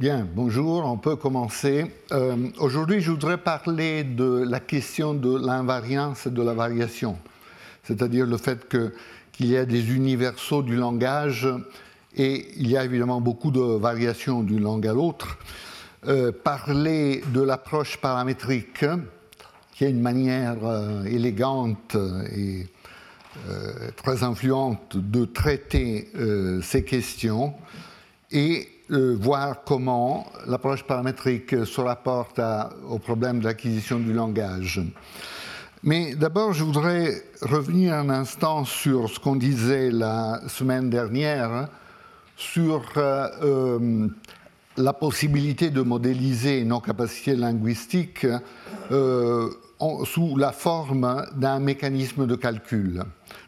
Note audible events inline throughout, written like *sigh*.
Bien, bonjour, on peut commencer. Euh, aujourd'hui, je voudrais parler de la question de l'invariance et de la variation, c'est-à-dire le fait qu'il y a des universaux du langage et il y a évidemment beaucoup de variations d'une langue à l'autre. Euh, parler de l'approche paramétrique, qui est une manière euh, élégante et très influente de traiter ces questions, et euh, voir comment l'approche paramétrique se rapporte au problème de l'acquisition du langage. Mais d'abord, je voudrais revenir un instant sur ce qu'on disait la semaine dernière sur euh, euh, la possibilité de modéliser nos capacités linguistiques sous la forme d'un mécanisme de calcul,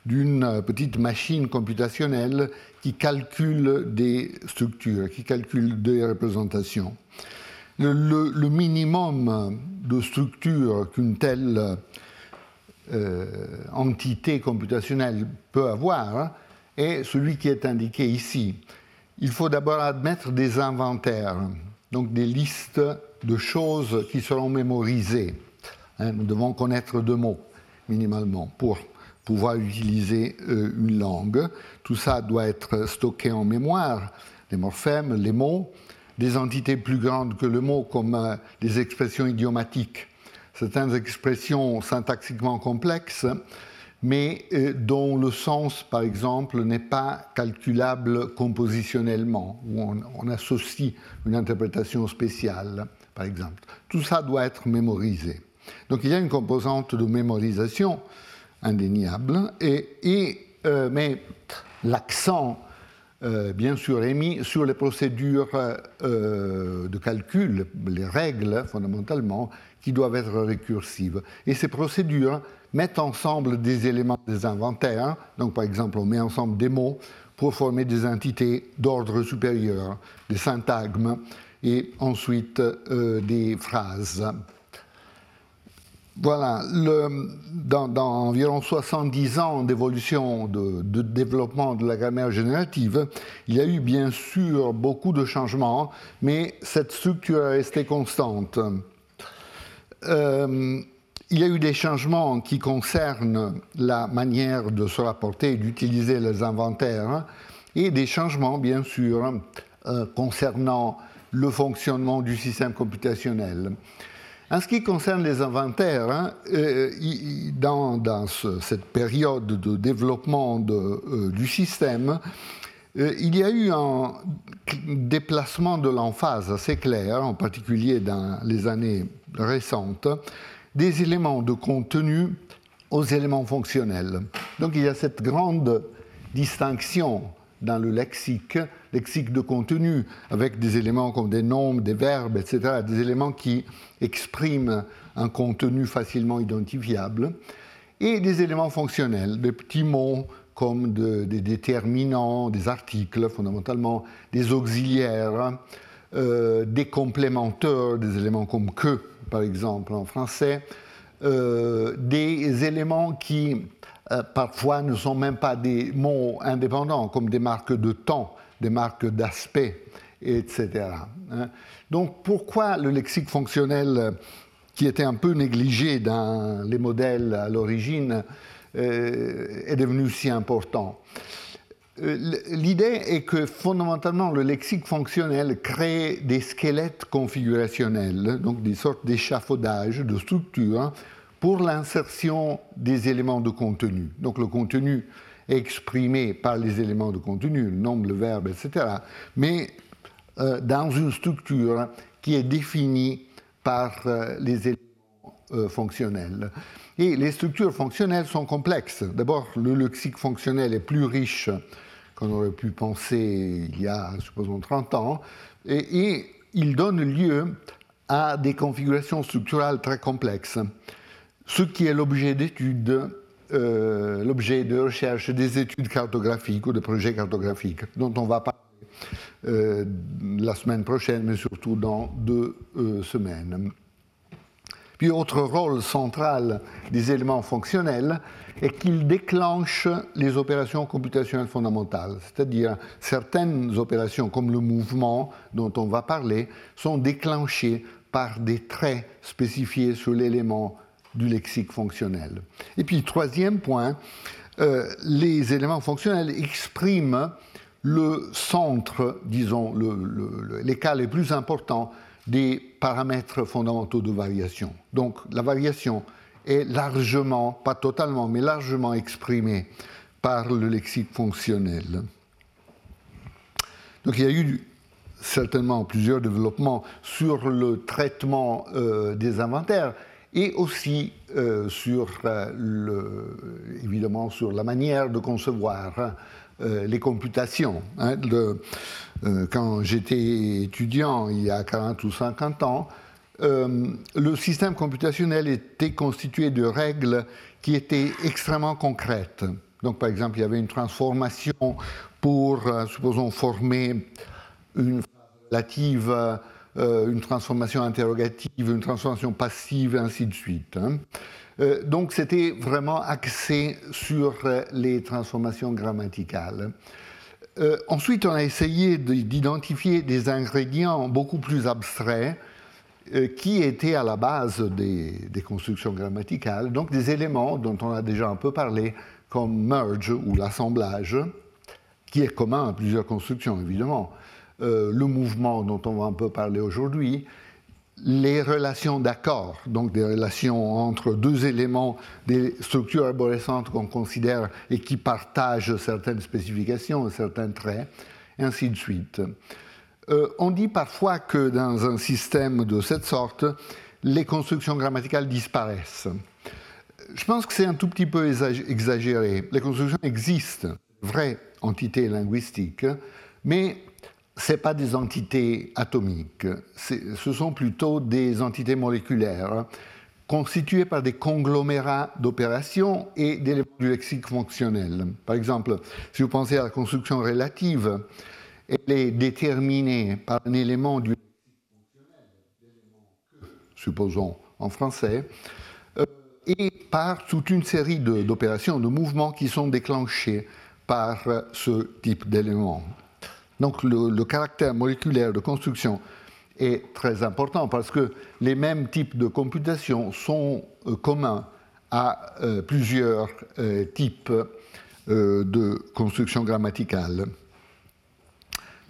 d'une petite machine computationnelle qui calcule des structures, qui calcule des représentations. Le, minimum de structure qu'une telle euh, entité computationnelle peut avoir est celui qui est indiqué ici. Il faut d'abord admettre des inventaires, donc des listes de choses qui seront mémorisées. Hein, nous devons connaître deux mots, minimalement, pour pouvoir utiliser euh, une langue. Tout ça doit être stocké en mémoire, les morphèmes, les mots, des entités plus grandes que le mot, comme euh, des expressions idiomatiques, certaines expressions syntaxiquement complexes, mais euh, dont le sens, par exemple, n'est pas calculable compositionnellement, où on, on, associe une interprétation spéciale, par exemple. Tout ça doit être mémorisé. Donc il y a une composante de mémorisation indéniable, et, euh, mais l'accent, euh, bien sûr, est mis sur les procédures euh, de calcul, les règles fondamentalement, qui doivent être récursives. Et ces procédures mettent ensemble des éléments des inventaires, donc par exemple on met ensemble des mots pour former des entités d'ordre supérieur, des syntagmes, et ensuite des phrases voilà, dans, environ 70 ans d'évolution, de, développement de la grammaire générative, il y a eu bien sûr beaucoup de changements, mais cette structure est restée constante. Euh, il y a eu des changements qui concernent la manière de se rapporter et d'utiliser les inventaires, et des changements, bien sûr, euh, concernant le fonctionnement du système computationnel. En ce qui concerne les inventaires, hein, euh, dans, cette période de développement euh, du système, euh, il y a eu un déplacement de l'emphase assez clair, en particulier dans les années récentes, des éléments de contenu aux éléments fonctionnels. Donc il y a cette grande distinction dans le lexique, lexique de contenu, avec des éléments comme des nombres, des verbes, etc., des éléments qui expriment un contenu facilement identifiable, et des éléments fonctionnels, des petits mots comme des déterminants, des articles fondamentalement, des auxiliaires, euh, des complémenteurs, des éléments comme que, par exemple, en français, euh, des éléments qui euh, parfois ne sont même pas des mots indépendants, comme des marques de temps, des marques d'aspect, etc. Hein. Donc pourquoi le lexique fonctionnel, qui était un peu négligé dans les modèles à l'origine, euh, est devenu si important? Euh, L'idée est que fondamentalement le lexique fonctionnel crée des squelettes configurationnels, donc des sortes d'échafaudages, de structures pour l'insertion des éléments de contenu. Donc le contenu exprimé par les éléments de contenu, le nombre, le verbe, etc., mais euh, dans une structure qui est définie par euh, les éléments euh, fonctionnels. Et les structures fonctionnelles sont complexes. D'abord, le lexique fonctionnel est plus riche qu'on aurait pu penser il y a, supposons, 30 ans, et, et il donne lieu à des configurations structurales très complexes ce qui est l'objet d'études, euh, l'objet de recherche des études cartographiques ou de projets cartographiques, dont on va parler euh, la semaine prochaine, mais surtout dans deux euh, semaines. Puis autre rôle central des éléments fonctionnels est qu'ils déclenchent les opérations computationnelles fondamentales, c'est-à-dire certaines opérations comme le mouvement dont on va parler sont déclenchées par des traits spécifiés sur l'élément du lexique fonctionnel. Et puis troisième point, euh, les éléments fonctionnels expriment le centre, disons, les cas les plus importants des paramètres fondamentaux de variation. Donc la variation est largement, pas totalement, mais largement exprimée par le lexique fonctionnel. Donc il y a eu certainement plusieurs développements sur le traitement euh, des inventaires et aussi euh, sur euh, évidemment sur la manière de concevoir hein, les computations. Hein, quand j'étais étudiant il y a 40 ou 50 ans, le système computationnel était constitué de règles qui étaient extrêmement concrètes. Donc, par exemple, il y avait une transformation pour, supposons, former une relative, euh, une transformation interrogative, une transformation passive, ainsi de suite. Hein. Euh, donc c'était vraiment axé sur euh, les transformations grammaticales. ensuite, on a essayé d'identifier des ingrédients beaucoup plus abstraits qui étaient à la base des, constructions grammaticales, donc des éléments dont on a déjà un peu parlé, comme merge ou l'assemblage, qui est commun à plusieurs constructions, évidemment. Euh, le mouvement dont on va un peu parler aujourd'hui, les relations d'accord, donc des relations entre deux éléments des structures arborescentes qu'on considère et qui partagent certaines spécifications, certains traits, et ainsi de suite. Euh, on dit parfois que dans un système de cette sorte, les constructions grammaticales disparaissent. Je pense que c'est un tout petit peu exagéré. Les constructions existent, vraies entités linguistiques, mais ce pas des entités atomiques, ce sont plutôt des entités moléculaires constituées par des conglomérats d'opérations et d'éléments du lexique fonctionnel. Par exemple, si vous pensez à la construction relative, elle est déterminée par un élément du supposons en français, euh, et par toute une série d'opérations, de mouvements qui sont déclenchés par ce type d'éléments. Donc le, caractère moléculaire de construction est très important parce que les mêmes types de computation sont euh, communs à euh, plusieurs euh, types de construction grammaticale.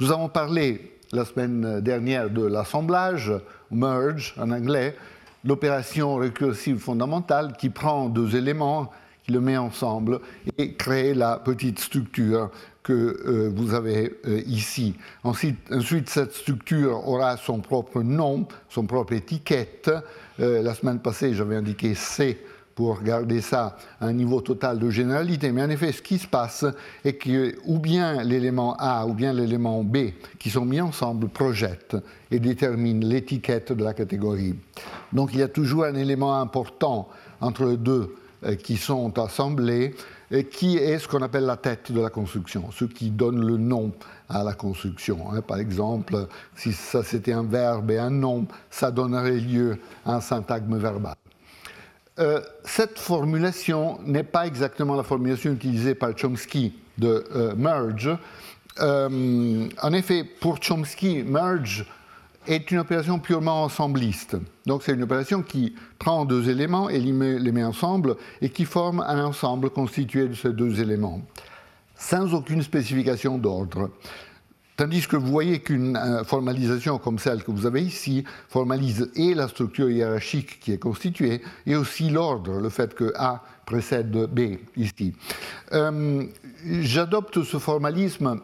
Nous avons parlé la semaine dernière de l'assemblage, merge en anglais, l'opération récursive fondamentale qui prend deux éléments, qui le met ensemble et crée la petite structure que euh, vous avez euh, ici. Ensuite, ensuite, cette structure aura son propre nom, son propre étiquette. Euh, la semaine passée, j'avais indiqué C pour garder ça à un niveau total de généralité. Mais en effet, ce qui se passe est que ou bien l'élément A ou bien l'élément B qui sont mis ensemble projettent et déterminent l'étiquette de la catégorie. Donc il y a toujours un élément important entre les deux qui sont assemblés qui est ce qu'on appelle la tête de la construction, ce qui donne le nom à la construction. Hein. Par exemple, si ça c'était un verbe et un nom, ça donnerait lieu à un syntagme verbal. Euh, cette formulation n'est pas exactement la formulation utilisée par Chomsky de euh, merge. Euh, en effet, pour Chomsky, merge est une opération purement ensembliste. Donc c'est une opération qui prend deux éléments et les met, ensemble et qui forme un ensemble constitué de ces deux éléments, sans aucune spécification d'ordre. Tandis que vous voyez qu'une euh, formalisation comme celle que vous avez ici formalise et la structure hiérarchique qui est constituée et aussi l'ordre, le fait que A précède B ici. Euh, j'adopte ce formalisme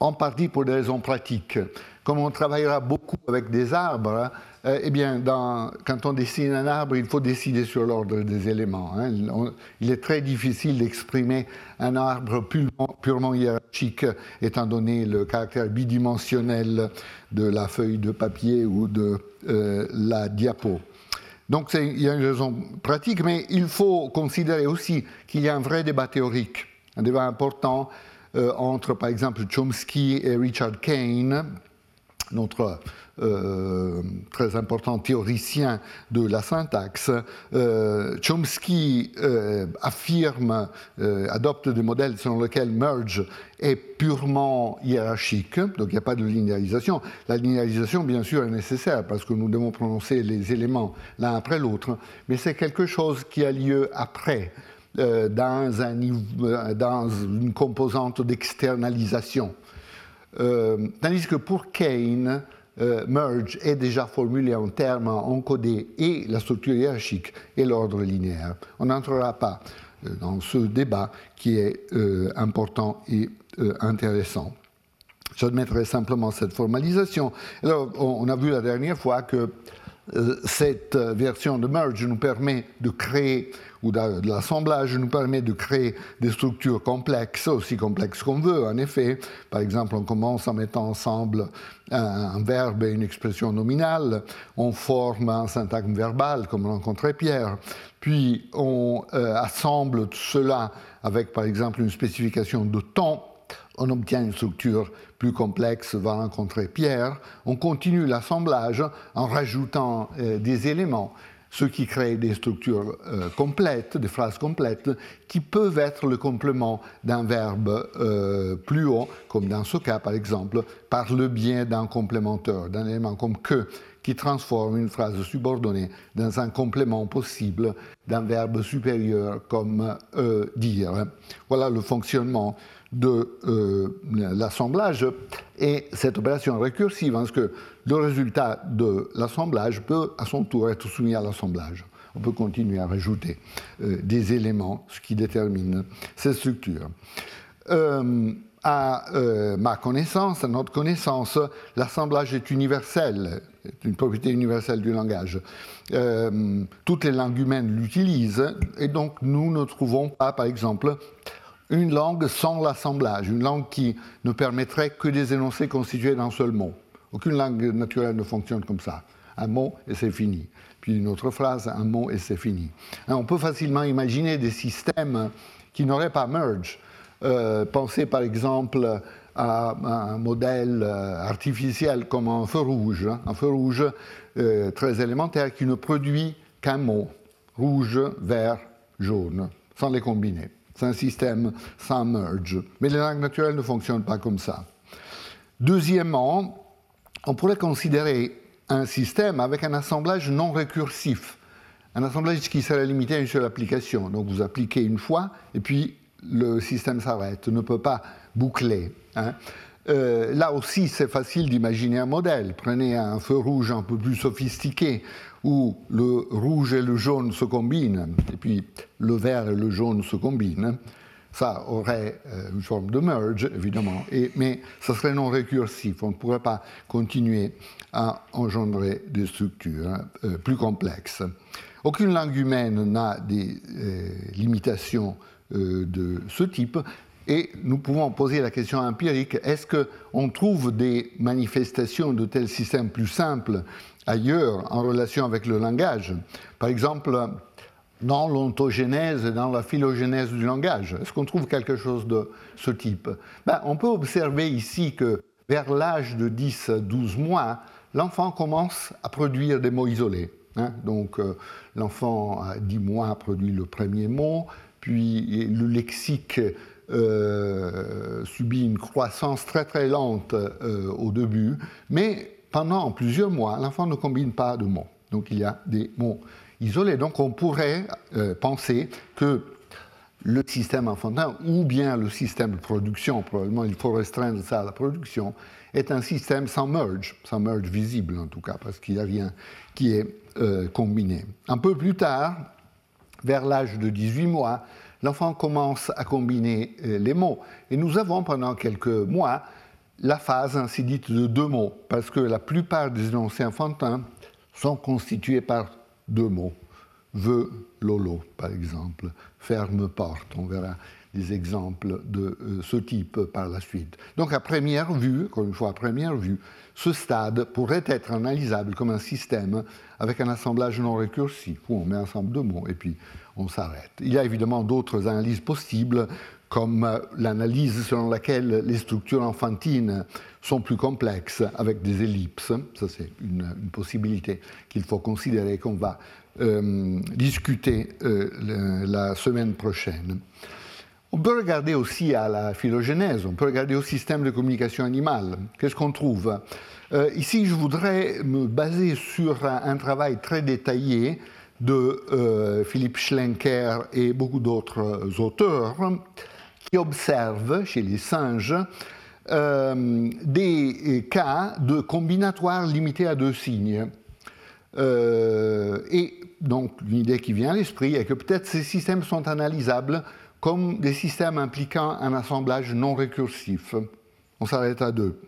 en partie pour des raisons pratiques comme on travaillera beaucoup avec des arbres, euh, eh bien, quand on dessine un arbre, il faut décider sur l'ordre des éléments. Hein. il est très difficile d'exprimer un arbre purement, hiérarchique, étant donné le caractère bidimensionnel de la feuille de papier ou de euh, la diapo. Donc il y a une raison pratique, mais il faut considérer aussi qu'il y a un vrai débat théorique, un débat important euh, entre, par exemple, Chomsky et Richard Kane, notre euh, très important théoricien de la syntaxe, euh, Chomsky euh, affirme, adopte des modèles selon lesquels merge est purement hiérarchique, donc il n'y a pas de linéarisation. La linéarisation, bien sûr, est nécessaire parce que nous devons prononcer les éléments l'un après l'autre, mais c'est quelque chose qui a lieu après. Dans, un, dans, une composante d'externalisation. Tandis que pour Kane, euh, merge est déjà formulé en termes encodés et la structure hiérarchique et l'ordre linéaire. On n'entrera pas euh, dans ce débat qui est euh, important et intéressant. J'admettrai simplement cette formalisation. Alors, on a vu la dernière fois que cette version de merge nous permet de créer ou de, l'assemblage nous permet de créer des structures complexes, aussi complexes qu'on veut, en effet. Par exemple, on commence en mettant ensemble un, verbe et une expression nominale, on forme un syntagme verbal, comme rencontrait Pierre, puis on euh, assemble tout cela avec, par exemple, une spécification de temps on obtient une structure plus complexe, va rencontrer Pierre. On continue l'assemblage en rajoutant euh, des éléments ce qui crée des structures euh, complètes, des phrases complètes, qui peuvent être le complément d'un verbe euh, plus haut, comme dans ce cas par exemple, par le biais d'un complémentaire, d'un élément comme que, qui transforme une phrase subordonnée dans un complément possible d'un verbe supérieur comme dire. Voilà le fonctionnement de l'assemblage et cette opération récursive, parce que le résultat de l'assemblage peut à son tour être soumis à l'assemblage. On peut continuer à rajouter euh, des éléments, ce qui détermine ces structures. Euh, à euh, ma connaissance, à notre connaissance, l'assemblage est universel, est une propriété universelle du langage. toutes les langues humaines l'utilisent, et donc nous ne trouvons pas, par exemple, une langue sans l'assemblage, une langue qui ne permettrait que des énoncés constitués d'un seul mot. Aucune langue naturelle ne fonctionne comme ça. Un mot et c'est fini. Puis une autre phrase, un mot et c'est fini. on peut facilement imaginer des systèmes qui n'auraient pas merge. Euh, pensez par exemple à un modèle euh, artificiel comme un feu rouge, hein. un feu rouge euh, très élémentaire qui ne produit qu'un mot, rouge, vert, jaune, sans les combiner. C'est un système sans merge. Mais les langues naturelles ne fonctionnent pas comme ça. Deuxièmement, on pourrait considérer un système avec un assemblage non récursif, un assemblage qui serait limité à une seule application. Donc vous appliquez une fois et puis le système s'arrête, ne peut pas boucler. Hein. Euh, là aussi, c'est facile d'imaginer un modèle. Prenez un feu rouge un peu plus sophistiqué où le rouge et le jaune se combinent, et puis le vert et le jaune se combinent ça aurait euh, une forme de merge, évidemment, mais ça serait non récursif. On ne pourrait pas continuer à engendrer des structures hein, euh, plus complexes. Aucune langue humaine n'a des euh, limitations de ce type. Et nous pouvons poser la question empirique, est-ce qu'on trouve des manifestations de tels systèmes plus simples ailleurs en relation avec le langage Par exemple, dans l'ontogénèse et dans la phylogénèse du langage Est-ce qu'on trouve quelque chose de ce type? Ben, On peut observer ici que vers l'âge de 10 à 12 mois, l'enfant commence à produire des mots isolés. Hein. Donc euh, l'enfant à 10 mois produit le premier mot, puis le lexique euh, subit une croissance très très lente euh, au début, mais pendant plusieurs mois, l'enfant ne combine pas de mots. Donc il y a des mots isolé. Donc on pourrait euh, penser que le système enfantin, ou bien le système de production, probablement il faut restreindre ça à la production, est un système sans merge, sans merge visible en tout cas, parce qu'il n'y a rien qui est euh, combiné. Un peu plus tard, vers l'âge de 18 mois, l'enfant commence à combiner euh, les mots. Et nous avons pendant quelques mois la phase ainsi dite de deux mots, parce que la plupart des énoncés enfantins sont constitués par deux mots. Veux Lolo, par exemple. Ferme porte. On verra des exemples de ce type par la suite. Donc à première vue, encore une fois à première vue, ce stade pourrait être analysable comme un système avec un assemblage non récursif, où on met ensemble deux mots et puis on s'arrête. Il y a évidemment d'autres analyses possibles, comme l'analyse selon laquelle les structures enfantines sont plus complexes avec des ellipses. Ça, c'est une, possibilité qu'il faut considérer qu'on va euh, discuter euh, la semaine prochaine. On peut regarder aussi à la phylogénèse, on peut regarder au système de communication animale. Qu'est-ce qu'on trouve? Euh, Ici, je voudrais me baser sur un, travail très détaillé de euh, Philippe Schlenker et beaucoup d'autres auteurs qui observent chez les singes euh, des cas de combinatoires limités à deux signes. et donc, l'idée qui vient à l'esprit est que peut-être ces systèmes sont analysables comme des systèmes impliquant un assemblage non récursif. On s'arrête à deux.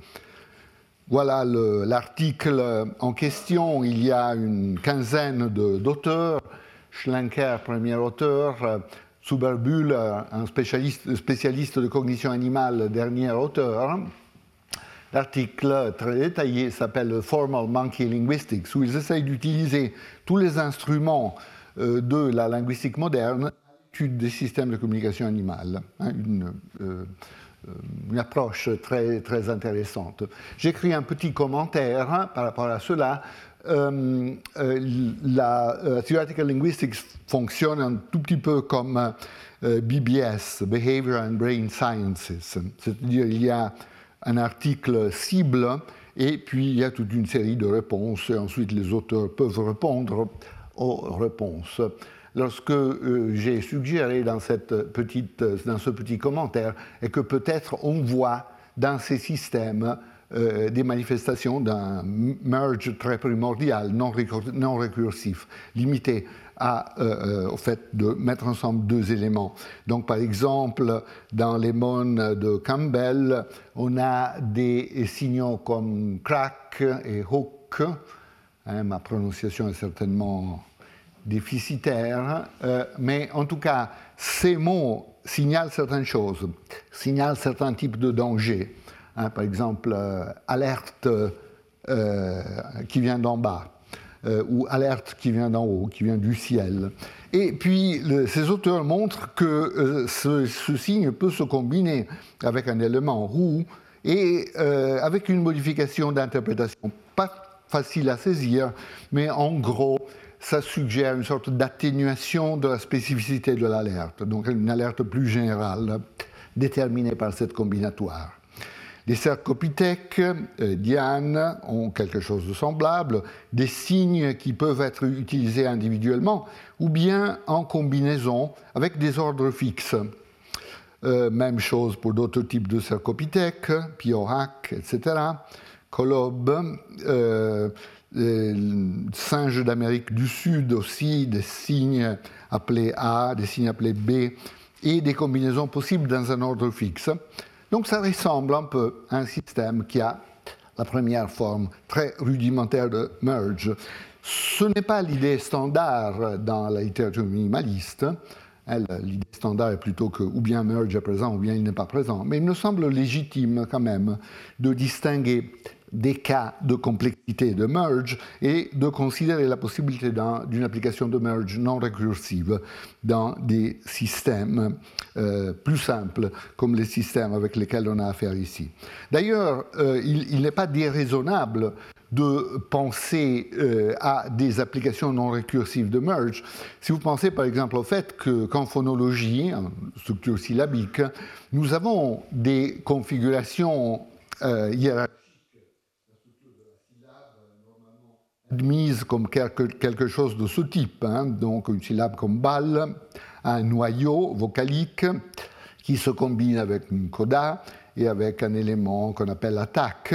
Voilà l'article en question. Il y a une quinzaine d'auteurs. Schlenker, premier auteur. Zuberbühl, un spécialiste, spécialiste de cognition animale, dernier auteur. L'article très détaillé s'appelle Formal Monkey Linguistics, où ils essayent d'utiliser tous les instruments euh, de la linguistique moderne des systèmes de communication animale, hein, une, euh, euh, une, approche très, très intéressante. J'écris un petit commentaire hein, par rapport à cela. Euh, la Theoretical Linguistics fonctionne un tout petit peu comme BBS, Behavior and Brain Sciences, c'est-à-dire il y a un article cible et puis il y a toute une série de réponses et ensuite les auteurs peuvent répondre aux réponses. Lorsque euh, j'ai suggéré dans, cette petite, dans ce petit commentaire est que peut-être on voit dans ces systèmes euh, des manifestations d'un merge très primordial, non, récursif, limité à, euh, au fait de mettre ensemble deux éléments. Donc, par exemple, dans les mônes de Campbell, on a des signaux comme crack et hook. Hein, ma prononciation est certainement déficitaire, euh, mais en tout cas, ces mots signalent certaines choses, signalent certains types de dangers. Hein, par exemple, euh, alerte euh, qui vient d'en bas, ou alerte qui vient d'en haut, qui vient du ciel. Et puis, ces auteurs montrent que ce, ce, signe peut se combiner avec un élément roux et avec une modification d'interprétation. Pas facile à saisir, mais en gros, ça suggère une sorte d'atténuation de la spécificité de l'alerte, donc une alerte plus générale déterminée par cette combinatoire. Les cercopithèques, euh, Diane, ont quelque chose de semblable, des signes qui peuvent être utilisés individuellement ou bien en combinaison avec des ordres fixes. Euh, même chose pour d'autres types de cercopithèques, Piorac, etc. Colob, euh, singes d'Amérique du Sud aussi, des signes appelés A, des signes appelés B, et des combinaisons possibles dans un ordre fixe. Donc ça ressemble un peu à un système qui a la première forme très rudimentaire de merge. Ce n'est pas l'idée standard dans la littérature minimaliste. L'idée standard est plutôt que ou bien merge est présent ou bien il n'est pas présent. Mais il me semble légitime quand même de distinguer des cas de complexité de merge et de considérer la possibilité d'une application de merge non récursive dans des systèmes euh, plus simples comme les systèmes avec lesquels on a affaire ici. D'ailleurs, euh, il, n'est pas déraisonnable de penser euh, à des applications non récursives de merge. Si vous pensez par exemple au fait qu'en phonologie, en structure syllabique, nous avons des configurations hiérarchiques admise comme quelque chose de ce type, hein. donc une syllabe comme balle, un noyau vocalique qui se combine avec une coda et avec un élément qu'on appelle attaque.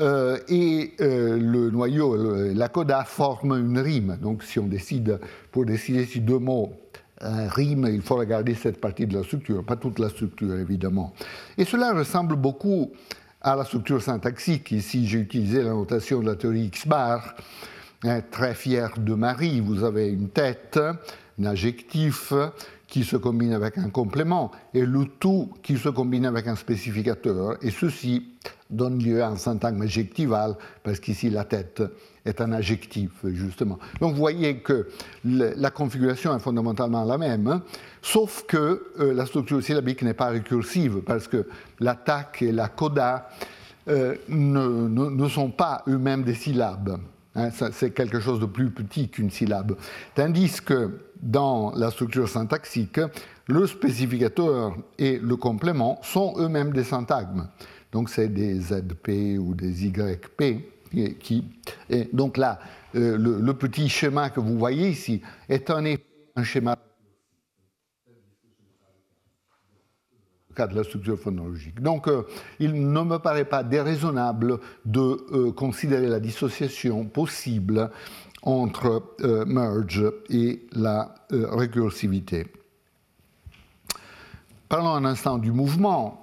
Euh, et euh, le noyau, la coda forme une rime. Donc si on décide, pour décider si deux mots un rime, il faut regarder cette partie de la structure, pas toute la structure évidemment. Et cela ressemble beaucoup à la structure syntaxique. Ici, j'ai utilisé la notation de la théorie X-bar Hein, très fier de Marie, vous avez une tête, un adjectif qui se combine avec un complément et le tout qui se combine avec un spécificateur. Et ceci donne lieu à un syntagme adjectival, parce qu'ici la tête est un adjectif, justement. Donc vous voyez que la configuration est fondamentalement la même, hein, sauf que euh, la structure syllabique n'est pas récursive, parce que l'attaque et la coda euh, ne, ne, sont pas eux-mêmes des syllabes. Hein, c'est quelque chose de plus petit qu'une syllabe. Tandis que dans la structure syntaxique, le spécificateur et le complément sont eux-mêmes des syntagmes. Donc c'est des ZP ou des YP qui. Donc là, euh, le, petit schéma que vous voyez ici est un schéma cas de la structure phonologique. Donc, euh, il ne me paraît pas déraisonnable de euh, considérer la dissociation possible entre euh, merge et la récursivité. Parlons un instant du mouvement.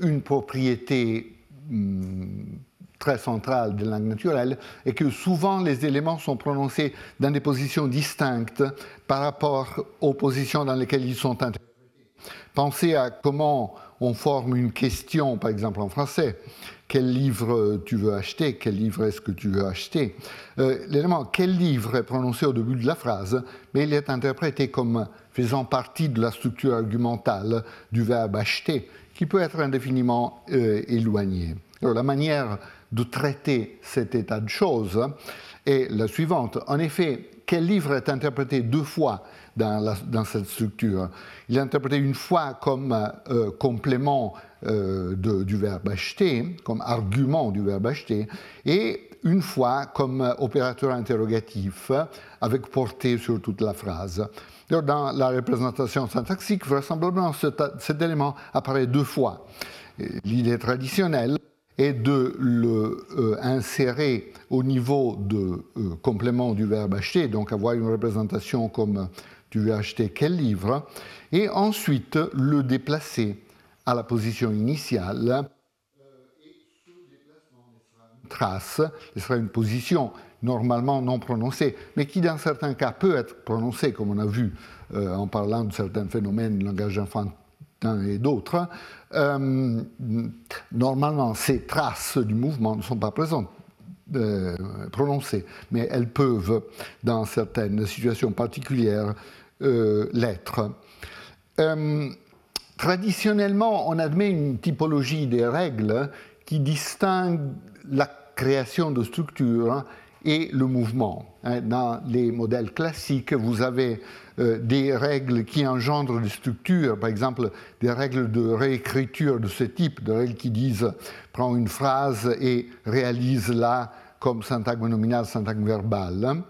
une propriété hmm, très centrale des langues naturelles est que souvent les éléments sont prononcés dans des positions distinctes par rapport aux positions dans lesquelles ils sont interprétés. Pensez à comment on forme une question, par exemple en français. Quel livre tu veux acheter? Quel livre est-ce que tu veux acheter? Euh, L'élément quel livre est prononcé au début de la phrase, mais il est interprété comme faisant partie de la structure argumentale du verbe acheter, qui peut être indéfiniment euh, éloigné. Alors, la manière de traiter cet état de choses est la suivante. En effet, quel livre est interprété deux fois dans, cette structure. Il est interprété une fois comme euh, complément euh, du verbe acheter, comme argument du verbe acheter, et une fois comme opérateur interrogatif avec portée sur toute la phrase. Dans la représentation syntaxique, vraisemblablement, cet, élément apparaît deux fois. L'idée traditionnelle est de le euh, insérer au niveau de complément du verbe acheter, donc avoir une représentation comme tu veux acheter quel livre, et ensuite le déplacer à la position initiale. Une trace, ce sera une position normalement non prononcée, mais qui dans certains cas peut être prononcée, comme on a vu euh, en parlant de certains phénomènes, langage enfantin et d'autres. Euh, normalement, ces traces du mouvement ne sont pas présentes. Euh, prononcées, mais elles peuvent, dans certaines situations particulières, euh, l'être. Euh, traditionnellement, on admet une typologie des règles qui distingue la création de structures et le mouvement. Hein, dans les modèles classiques, vous avez euh, des règles qui engendrent des structures, par exemple des règles de réécriture de ce type, des règles qui disent prends une phrase et réalise-la comme syntagme nominal, syntagme verbal.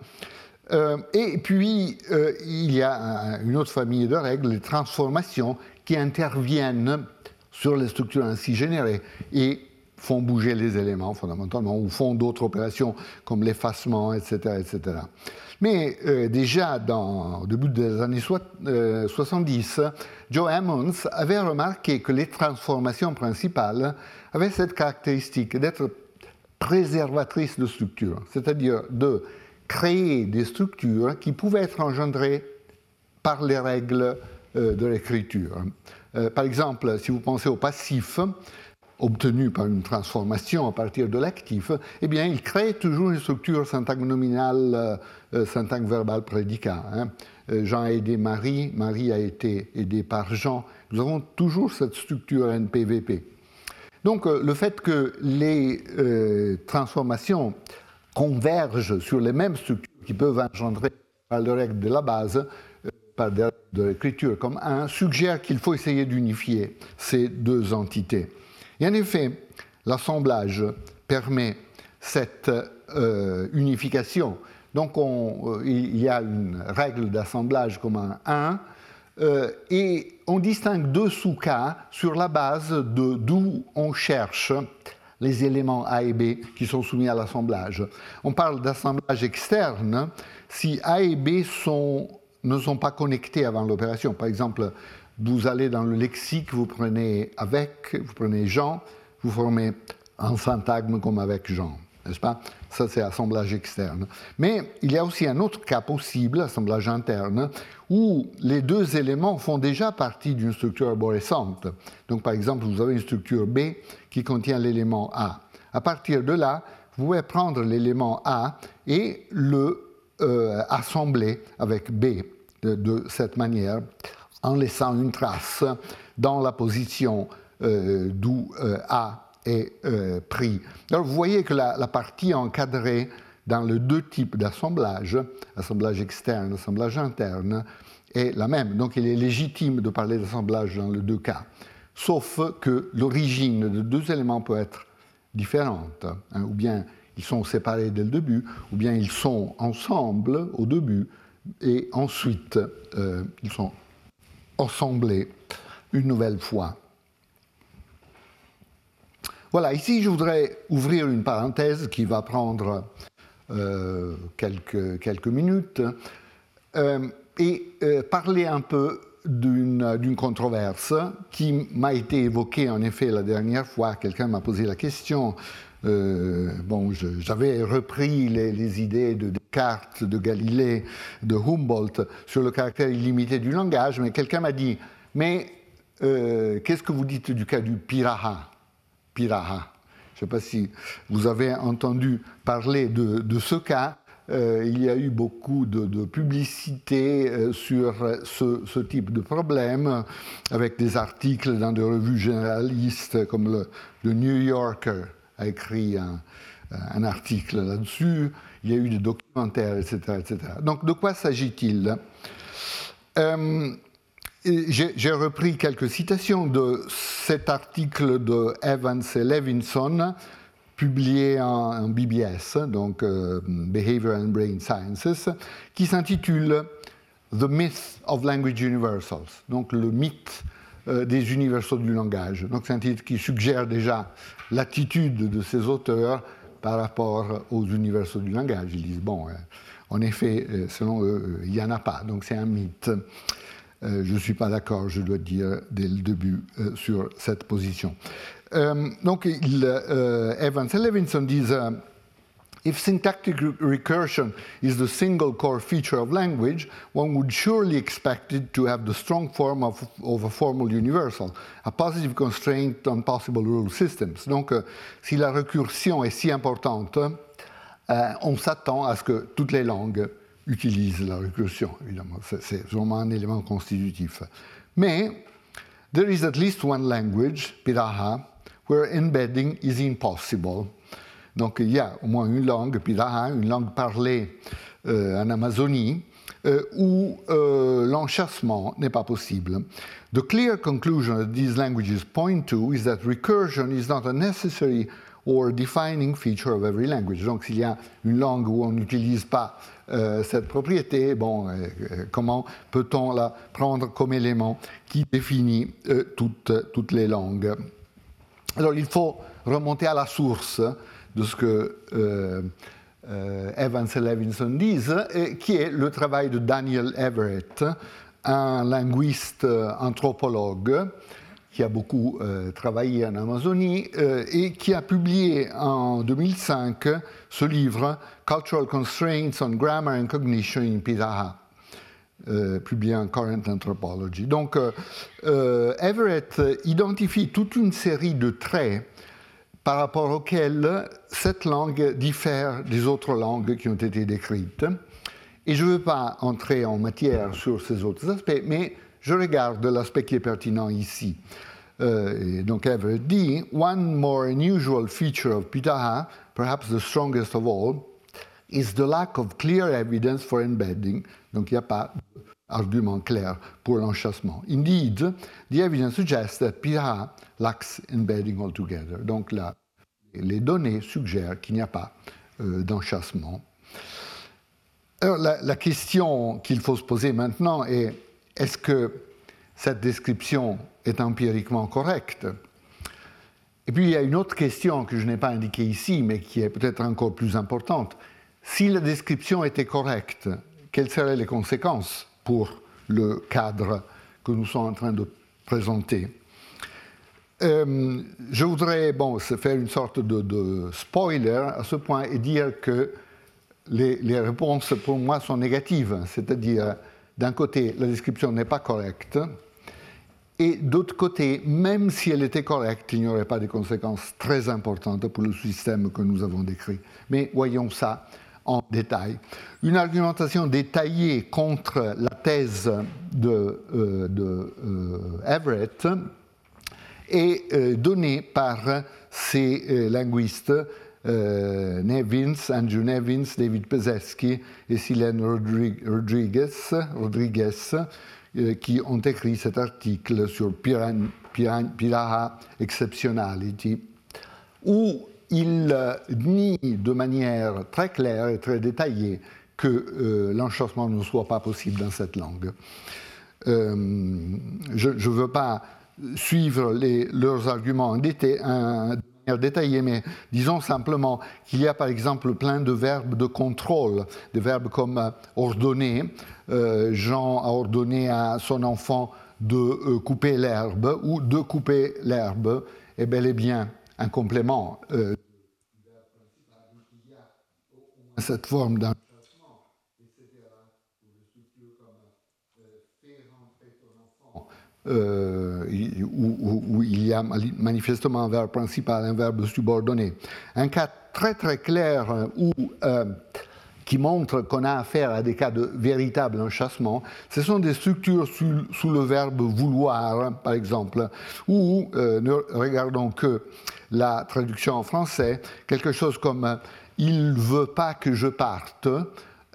Euh, et puis, euh, il y a une autre famille de règles, les transformations, qui interviennent sur les structures ainsi générées et font bouger les éléments fondamentalement, ou font d'autres opérations comme l'effacement, etc., etc. Mais euh, déjà dans, au début des années 70, Joe Emmons avait remarqué que les transformations principales avaient cette caractéristique d'être préservatrices de structure, c'est-à-dire de créer des structures qui pouvaient être engendrées par les règles euh, de l'écriture. Euh, par exemple, si vous pensez au passif, obtenu par une transformation à partir de l'actif, eh bien, il crée toujours une structure syntagme nominale, euh, syntagme verbal prédicat. Hein. Jean a aidé Marie, Marie a été aidée par Jean. Nous avons toujours cette structure NPVP. Donc, le fait que les transformations convergent sur les mêmes structures qui peuvent engendrer par les règles de la base, euh, par des règles de l'écriture comme un, suggère qu'il faut essayer d'unifier ces deux entités. Et en effet, l'assemblage permet cette euh, unification. Donc on, euh, il y a une règle d'assemblage comme un 1, et on distingue deux sous-cas sur la base de d'où on cherche les éléments A et B qui sont soumis à l'assemblage. On parle d'assemblage externe si A et B ne sont pas connectés avant l'opération. Par exemple, vous allez dans le lexique, vous prenez avec, vous prenez Jean, vous formez un syntagme comme avec Jean. N'est-ce pas? Ça, c'est assemblage externe. Mais il y a aussi un autre cas possible, assemblage interne, où les deux éléments font déjà partie d'une structure arborescente. Donc, par exemple, vous avez une structure B qui contient l'élément A. À partir de là, vous pouvez prendre l'élément A et le euh, assembler avec B de, cette manière, en laissant une trace dans la position euh, d'où euh, A est pris. Alors vous voyez que la, partie encadrée dans les deux types d'assemblage, assemblage externe, assemblage interne, est la même. Donc il est légitime de parler d'assemblage dans les deux cas, sauf que l'origine de deux éléments peut être différente, hein, ou bien ils sont séparés dès le début, ou bien ils sont ensemble au début, et ensuite euh, ils sont assemblés une nouvelle fois. Voilà, ici je voudrais ouvrir une parenthèse qui va prendre euh, quelques, minutes euh, et parler un peu d'une controverse qui m'a été évoquée en effet la dernière fois. Quelqu'un m'a posé la question euh, j'avais repris les, idées de Descartes, de Galilée, de Humboldt sur le caractère illimité du langage, mais quelqu'un m'a dit, mais euh, qu'est-ce que vous dites du cas du piraha? Piraha. Je ne sais pas si vous avez entendu parler de, ce cas. Euh, il y a eu beaucoup de, publicité sur ce, type de problème, avec des articles dans des revues généralistes comme le, le New Yorker a écrit un, article là-dessus, il y a eu des documentaires, etc. etc. Donc de quoi s'agit-il? Euh, J'ai repris quelques citations de cet article de Evans et Levinson, publié en, BBS, donc euh, Behavior and Brain Sciences, qui s'intitule The Myth of Language Universals, donc le mythe euh, des universaux du langage. Donc c'est un titre qui suggère déjà l'attitude de ces auteurs par rapport aux universaux du langage. Ils disent, bon, euh, en effet, euh, selon eux, il n'y en a pas, donc c'est un mythe. Je ne suis pas d'accord, je dois dire, dès le début sur cette position. donc Evans et Levinson disent If syntactic recursion is the single core feature of language, one would surely expect it to have the strong form of, of a formal universal, a positive constraint on possible rule systems. Donc, euh, si la récursion est si importante, euh, on s'attend à ce que toutes les langues utilisent la récursion, évidemment. C'est vraiment un élément constitutif. Mais, there is at least one language, Piraha, where embedding is impossible. Donc il y a au moins une langue, Piraha, une langue parlée euh, en Amazonie, euh, où euh, l'enchassement n'est pas possible. The clear conclusion that these languages point to is that recursion is not a necessary or defining feature of every language. Donc s'il y a une langue où on n'utilise pas cette propriété, bon, comment peut-on la prendre comme élément qui définit toutes, toutes les langues? Alors il faut remonter à la source de ce que euh, euh, Evans et Levinson disent, qui est le travail de Daniel Everett, un linguiste euh, anthropologue qui a beaucoup travaillé en Amazonie et qui a publié en 2005 ce livre Cultural Constraints on Grammar and Cognition in Piraha. publié en Current Anthropology. Donc, Everett identifie toute une série de traits par rapport auxquels cette langue diffère des autres langues qui ont été décrites. Et je ne veux pas entrer en matière sur ces autres aspects, mais je regarde l'aspect qui est pertinent ici. Euh, donc Everett dit One more unusual feature of Pitaha, perhaps the strongest of all, is the lack of clear evidence for embedding. Donc il n'y a pas d'argument clair pour l'enchassement. Indeed, the evidence suggests that Pitaha lacks embedding altogether. Donc les données suggèrent qu'il n'y a pas euh, d'enchassement. Alors la question qu'il faut se poser maintenant est est-ce que cette description est empiriquement correcte? Et puis il y a une autre question que je n'ai pas indiquée ici, mais qui est peut-être encore plus importante. Si la description était correcte, quelles seraient les conséquences pour le cadre que nous sommes en train de présenter? Je voudrais bon, faire une sorte de, spoiler à ce point et dire que les, les réponses pour moi sont négatives, c'est-à-dire d'un côté la description n'est pas correcte, et d'autre côté, même si elle était correcte, il n'y aurait pas de conséquences très importantes pour le système que nous avons décrit. Mais voyons ça en détail. Une argumentation détaillée contre la thèse de, euh, euh, Everett est euh, donnée par ces linguistes Nevins, Andrew Nevins, David Pezeski et Silène Rodriguez, Rodriguez qui ont écrit cet article sur Piraha Exceptionality, où il nie de manière très claire et très détaillée que euh, ne soit pas possible dans cette langue. Euh, je ne veux pas suivre leurs arguments en, détail, détaillée, mais disons simplement qu'il y a par exemple plein de verbes de contrôle, des verbes comme ordonner. Euh, Jean a ordonné à son enfant de couper l'herbe ou de couper l'herbe est bel et bien un complément euh, cette forme d'un euh, où, il y a manifestement un verbe principal, un verbe subordonné. Un cas très très clair où euh, qui montre qu'on a affaire à des cas de véritable enchassement, ce sont des structures sous, le verbe vouloir, par exemple, où, euh, ne regardons que la traduction en français, quelque chose comme il ne veut pas que je parte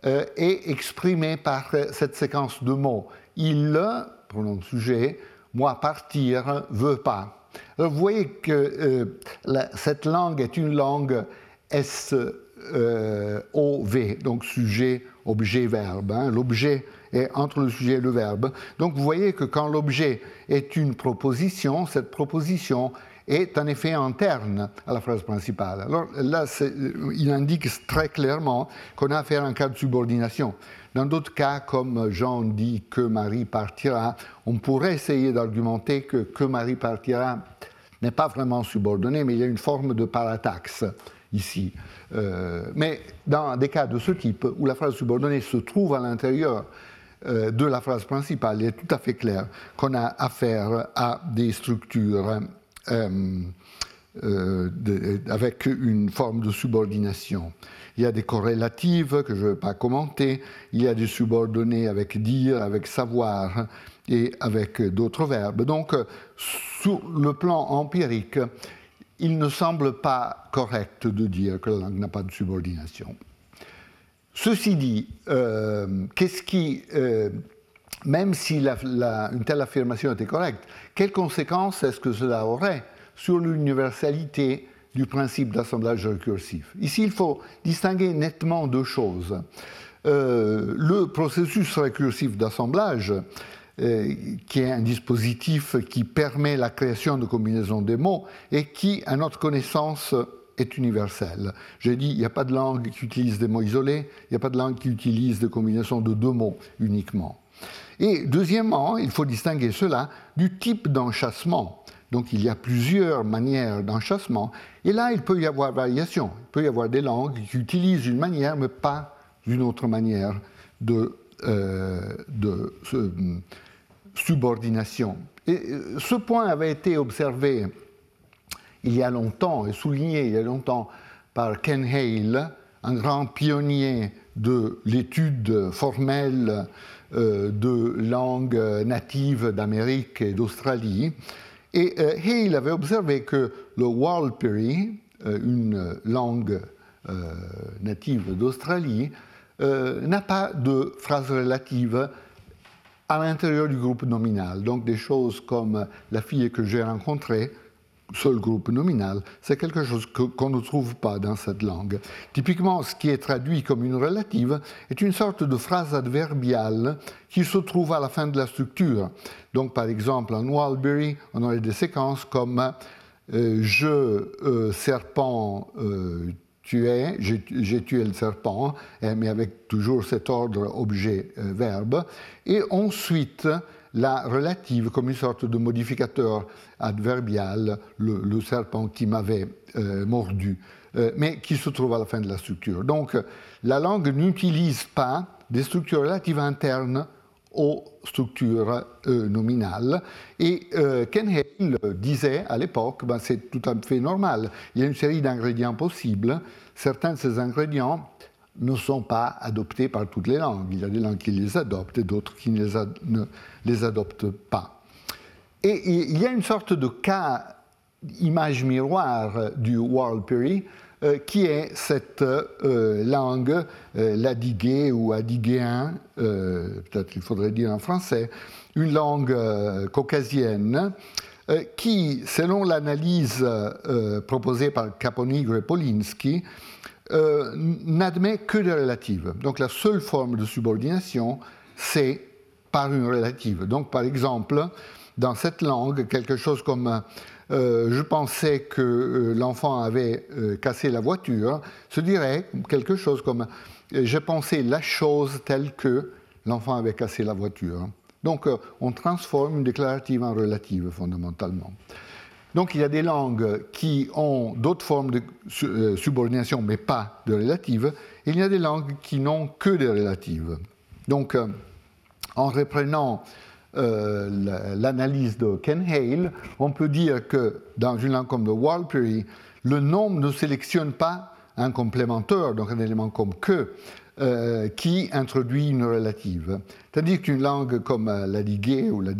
euh, est exprimé par cette séquence de mots. Il, pronom sujet, moi partir, veut pas. vous voyez que euh, cette langue est une langue S euh, OV, donc sujet, objet, verbe. Hein. L'objet est entre le sujet et le verbe. Donc vous voyez que quand l'objet est une proposition, cette proposition est en effet interne à la phrase principale. Alors là, il indique très clairement qu'on a affaire à un cas de subordination. Dans d'autres cas, comme Jean dit que Marie partira, on pourrait essayer d'argumenter que que Marie partira n'est pas vraiment subordonné, mais il y a une forme de parataxe ici. Euh, mais dans des cas de ce type, où la phrase subordonnée se trouve à l'intérieur euh, de la phrase principale, il est tout à fait clair qu'on a affaire à des structures euh, avec une forme de subordination. Il y a des corrélatives que je ne vais pas commenter, il y a des subordonnés avec dire, avec savoir et avec d'autres verbes. Donc, sur le plan empirique, il ne semble pas correct de dire que la langue n'a pas de subordination. Ceci dit, euh, qu'est-ce qui, euh, même si une telle affirmation était correcte, quelles conséquences est-ce que cela aurait sur l'universalité du principe d'assemblage récursif? Ici, il faut distinguer nettement deux choses. Euh, le processus récursif d'assemblage euh, qui est un dispositif qui permet la création de combinaisons de mots et qui, à notre connaissance, est universel. J'ai dit, il n'y a pas de langue qui utilise des mots isolés, il n'y a pas de langue qui utilise des combinaisons de deux mots uniquement. Et deuxièmement, il faut distinguer cela du type d'enchassement. Donc il y a plusieurs manières d'enchassement, et là il peut y avoir variation. Il peut y avoir des langues qui utilisent une manière, mais pas une autre manière de, euh, de, subordination. Et euh, ce point avait été observé il y a longtemps et souligné il y a longtemps par Ken Hale, un grand pionnier de l'étude formelle euh, de langues natives d'Amérique et d'Australie. Et euh, Hale avait observé que le Warlpiri, une langue native d'Australie, n'a pas de phrase relative à l'intérieur du groupe nominal. Donc des choses comme la fille que j'ai rencontrée, seul groupe nominal, c'est quelque chose qu'on ne trouve pas dans cette langue. Typiquement, ce qui est traduit comme une relative est une sorte de phrase adverbiale qui se trouve à la fin de la structure. Donc par exemple, en Walbury, on aurait des séquences comme euh, je, euh, serpent, euh, tuer, j'ai tué le serpent, hein, mais avec toujours cet ordre objet-verbe. Et ensuite, la relative comme une sorte de modificateur adverbial, le, serpent qui m'avait euh, mordu, euh, mais qui se trouve à la fin de la structure. Donc la langue n'utilise pas des structures relatives internes aux structures euh, nominales. Et Ken Hale disait à l'époque, ben, c'est tout à fait normal, il y a une série d'ingrédients possibles, certains de ces ingrédients ne sont pas adoptés par toutes les langues. Il y a des langues qui les adoptent et d'autres qui ne les, adoptent pas. Et il y a une sorte de cas, image miroir du Warlpiri, euh, qui est cette euh, langue euh, ou adiguéen, peut-être qu'il faudrait dire en français, une langue caucasienne, qui, selon l'analyse proposée par Caponigro et Polinsky, euh, n'admet que des relatives. Donc la seule forme de subordination, c'est par une relative. Donc par exemple, dans cette langue, quelque chose comme euh, je pensais que euh, l'enfant avait cassé la voiture, se dirait quelque chose comme je pensais la chose telle que l'enfant avait cassé la voiture. Donc on transforme une déclarative en relative fondamentalement. Donc il y a des langues qui ont d'autres formes de euh, subordination, mais pas de relative, il y a des langues qui n'ont que des relatives. Donc euh, en reprenant euh, l'analyse de Ken Hale, on peut dire que dans une langue comme le Warlpiri, le nombre ne sélectionne pas un complémentaire, donc un élément comme que, qui introduit une relative. Tandis qu'une langue comme la ou la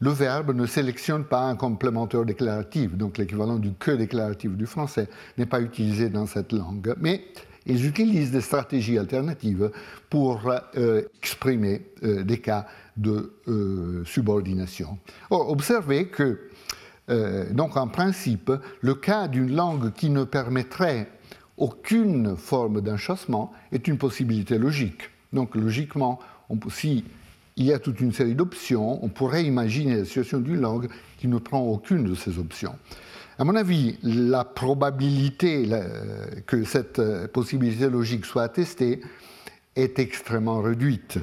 le verbe ne sélectionne pas un complémentaire déclaratif, donc l'équivalent du que déclaratif du français n'est pas utilisé dans cette langue, mais ils utilisent des stratégies alternatives pour euh, exprimer euh, des cas de euh, subordination. Or, observez que, donc en principe, le cas d'une langue qui ne permettrait aucune forme d'enchâssement est une possibilité logique. Donc logiquement, on, si il y a toute une série d'options. On pourrait imaginer la situation d'une langue qui ne prend aucune de ces options. À mon avis, la probabilité que cette euh, possibilité logique soit attestée est extrêmement réduite,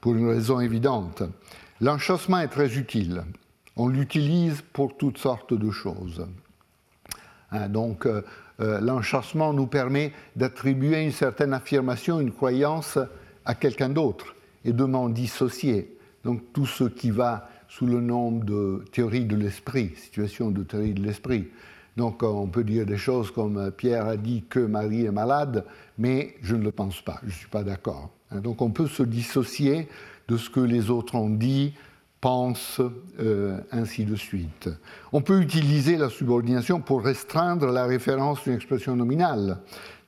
pour une raison évidente. L'enchâssement est très utile. On l'utilise pour toutes sortes de choses. Hein, donc, euh, euh, nous permet d'attribuer une certaine affirmation, une croyance à quelqu'un d'autre et de m'en dissocier. Donc tout ce qui va sous le nom de théorie de l'esprit, situation de théorie de l'esprit. Donc on peut dire des choses comme euh, Pierre a dit que Marie est malade, mais je ne le pense pas, je ne suis pas d'accord. Hein, donc on peut se dissocier de ce que les autres ont dit, pensent, euh, ainsi de suite. On peut utiliser la subordination pour restreindre la référence d'une expression nominale.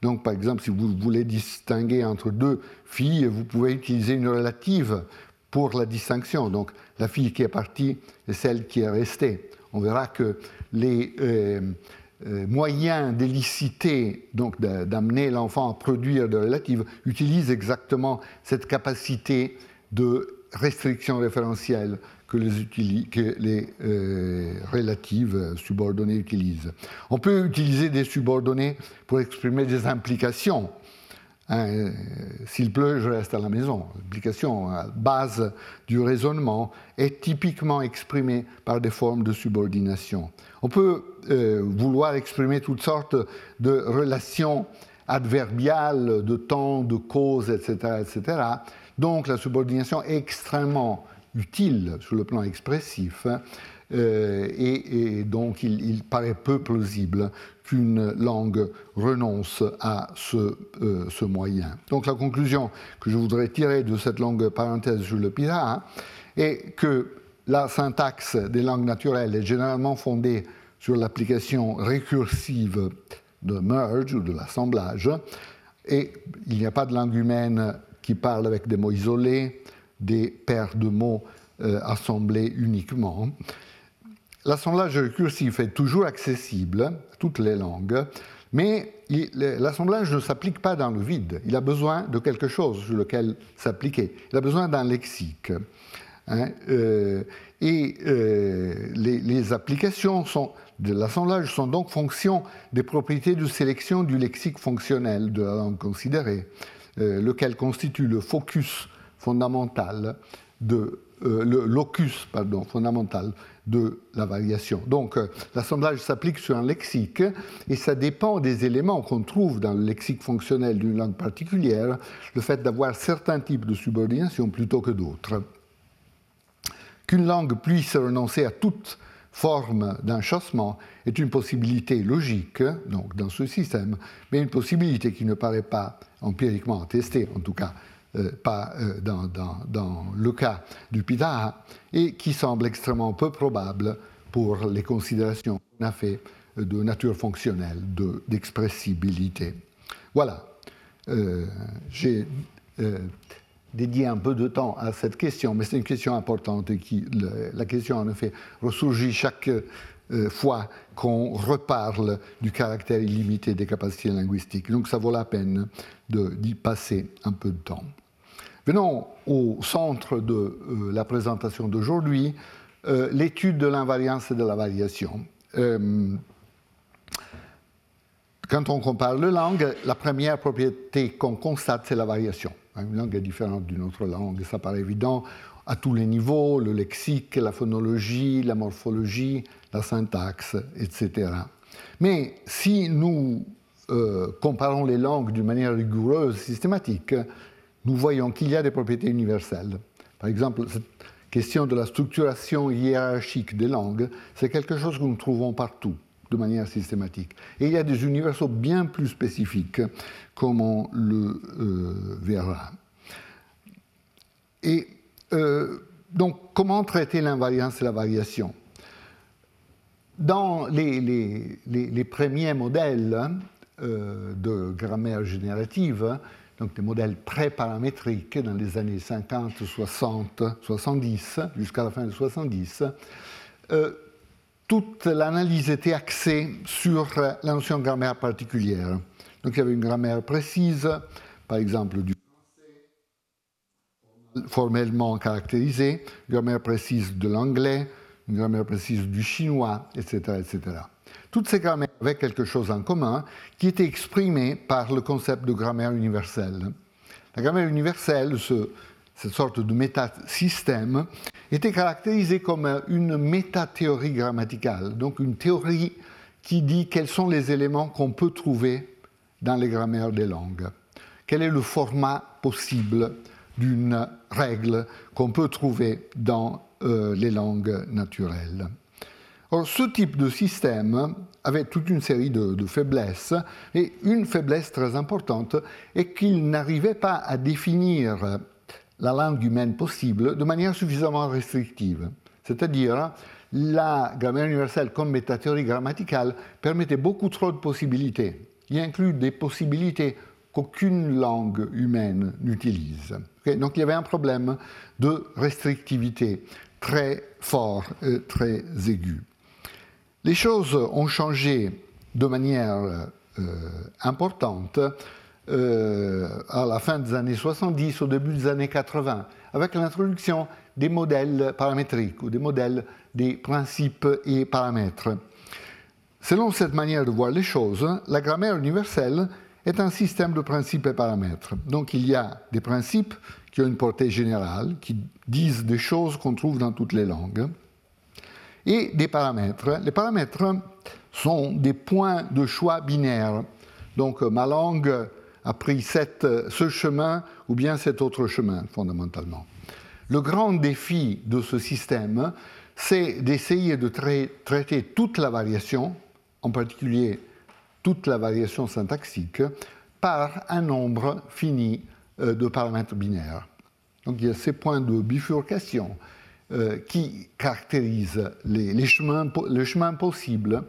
Donc, par exemple, si vous voulez distinguer entre deux filles, vous pouvez utiliser une relative pour la distinction. Donc, la fille qui est partie est celle qui est restée. On verra que les euh, euh, moyens d'éliciter, donc d'amener l'enfant à produire de relatives, utilisent exactement cette capacité de restriction référentielle que les, euh, relatives subordonnées utilisent. On peut utiliser des subordonnées pour exprimer des implications. Hein, euh, s'il pleut, je reste à la maison. L'implication base du raisonnement est typiquement exprimée par des formes de subordination. On peut euh, vouloir exprimer toutes sortes de relations adverbiales, de temps, de cause, etc., etc. Donc la subordination est extrêmement utile sur le plan expressif. Euh, et, donc il, paraît peu plausible qu'une langue renonce à euh, ce, moyen. Donc la conclusion que je voudrais tirer de cette longue parenthèse sur le PIRA hein, est que la syntaxe des langues naturelles est généralement fondée sur l'application récursive de merge ou de l'assemblage, et il n'y a pas de langue humaine qui parle avec des mots isolés, des paires de mots euh, assemblés uniquement. L'assemblage récursif est toujours accessible à toutes les langues, mais l'assemblage ne s'applique pas dans le vide. Il a besoin de quelque chose sur lequel s'appliquer. Il a besoin d'un lexique. Hein, euh, et euh, les, applications de l'assemblage sont donc fonction des propriétés de sélection du lexique fonctionnel de la langue considérée, lequel constitue le focus fondamental de euh, le locus pardon, fondamental de la variation. Donc euh, l'assemblage s'applique sur un lexique et ça dépend des éléments qu'on trouve dans le lexique fonctionnel d'une langue particulière, le fait d'avoir certains types de subordination plutôt que d'autres. Qu'une langue puisse renoncer à toute forme d'enchâssement est une possibilité logique donc dans ce système, mais une possibilité qui ne paraît pas empiriquement attestée, en tout cas pas euh, dans, le cas du Pitara, et qui semble extrêmement peu probable pour les considérations qu'on a fait de nature fonctionnelle, d'expressibilité. voilà. Euh, j'ai dédié un peu de temps à cette question, mais c'est une question importante et qui, la question en effet ressurgit chaque fois qu'on reparle du caractère illimité des capacités linguistiques. Donc ça vaut la peine d'y passer un peu de temps. Venons au centre de euh, la présentation d'aujourd'hui, euh, l'étude de l'invariance et de la variation. Euh, quand on compare les langues, la première propriété qu'on constate, c'est la variation. Une langue est différente d'une autre langue, ça paraît évident à tous les niveaux, le lexique, la phonologie, la morphologie, la syntaxe, etc. Mais si nous comparons les langues d'une manière rigoureuse, systématique, nous voyons qu'il y a des propriétés universelles. Par exemple, cette question de la structuration hiérarchique des langues, c'est quelque chose que nous trouvons partout de manière systématique. Et il y a des universaux bien plus spécifiques, comme on le euh, verra. Et euh, donc, comment traiter l'invariance et la variation? Dans les, premiers modèles euh, de grammaire générative, donc des modèles pré-paramétriques dans les années 50, 60, 70, jusqu'à la fin des 70, euh, toute l'analyse était axée sur la notion de grammaire particulière. Donc il y avait une grammaire précise, par exemple du français, formellement caractérisée, une grammaire précise de l'anglais, une grammaire précise du chinois, etc. etc. Toutes ces grammaires avaient quelque chose en commun qui était exprimé par le concept de grammaire universelle. La grammaire universelle, cette sorte de métasystème, était caractérisée comme une métathéorie grammaticale, donc une théorie qui dit quels sont les éléments qu'on peut trouver dans les grammaires des langues. Quel est le format possible d'une règle qu'on peut trouver dans euh, les langues naturelles. Or, ce type de système avait toute une série de, faiblesses, et une faiblesse très importante est qu'il n'arrivait pas à définir la langue humaine possible de manière suffisamment restrictive. C'est-à-dire, la grammaire universelle comme métathéorie grammaticale permettait beaucoup trop de possibilités. Il inclut des possibilités qu'aucune langue humaine n'utilise. Donc il y avait un problème de restrictivité très fort, et très aigu. Les choses ont changé de manière euh, importante euh, à la fin des années 70, au début des années 80, avec l'introduction des modèles paramétriques ou des modèles des principes et paramètres. Selon cette manière de voir les choses, la grammaire universelle est un système de principes et paramètres. Donc il y a des principes qui ont une portée générale, qui disent des choses qu'on trouve dans toutes les langues et des paramètres. Les paramètres sont des points de choix binaires. Donc ma langue a pris ce chemin ou bien cet autre chemin, fondamentalement. Le grand défi de ce système, c'est d'essayer de traiter toute la variation, en particulier toute la variation syntaxique, par un nombre fini euh, de paramètres binaires. Donc il y a ces points de bifurcation euh, qui caractérise les, chemins, le chemin possible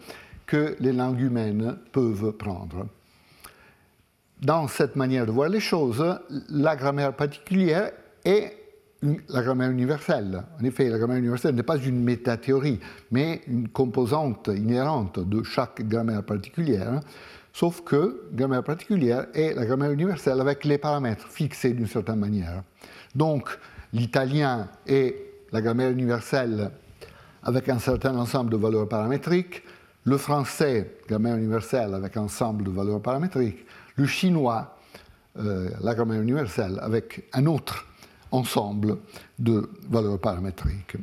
que les langues humaines peuvent prendre. Dans cette manière de voir les choses, la grammaire particulière est la grammaire universelle. En effet, la grammaire universelle n'est pas une métathéorie, mais une composante inhérente de chaque grammaire particulière, sauf que la grammaire particulière est la grammaire universelle avec les paramètres fixés d'une certaine manière. Donc, l'italien est la grammaire universelle avec un certain ensemble de valeurs paramétriques, le français, grammaire universelle avec un ensemble de valeurs paramétriques, le chinois, euh, la grammaire universelle avec un autre ensemble de valeurs paramétriques.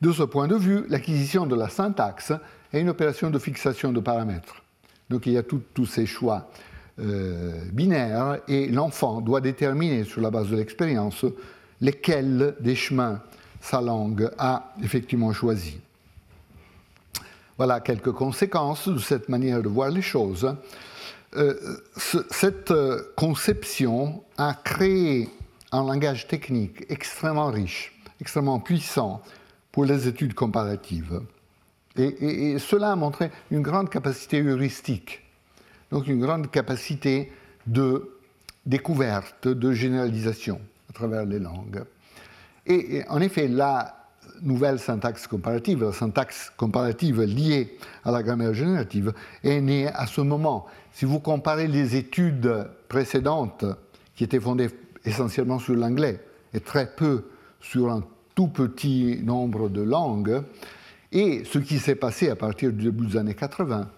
De ce point de vue, l'acquisition de la syntaxe est une opération de fixation de paramètres. Donc il y a tous ces choix euh, binaires et l'enfant doit déterminer sur la base de l'expérience lesquels des chemins sa langue a effectivement choisi. Voilà quelques conséquences de cette manière de voir les choses. Euh, cette conception a créé un langage technique extrêmement riche, extrêmement puissant pour les études comparatives. Et, cela a montré une grande capacité heuristique, donc une grande capacité de découverte, de généralisation à travers les langues. Et, en effet, la nouvelle syntaxe comparative, la syntaxe comparative liée à la grammaire générative, est née à ce moment. Si vous comparez les études précédentes, qui étaient fondées essentiellement sur l'anglais et très peu sur un tout petit nombre de langues, et ce qui s'est passé à partir du début des années 80,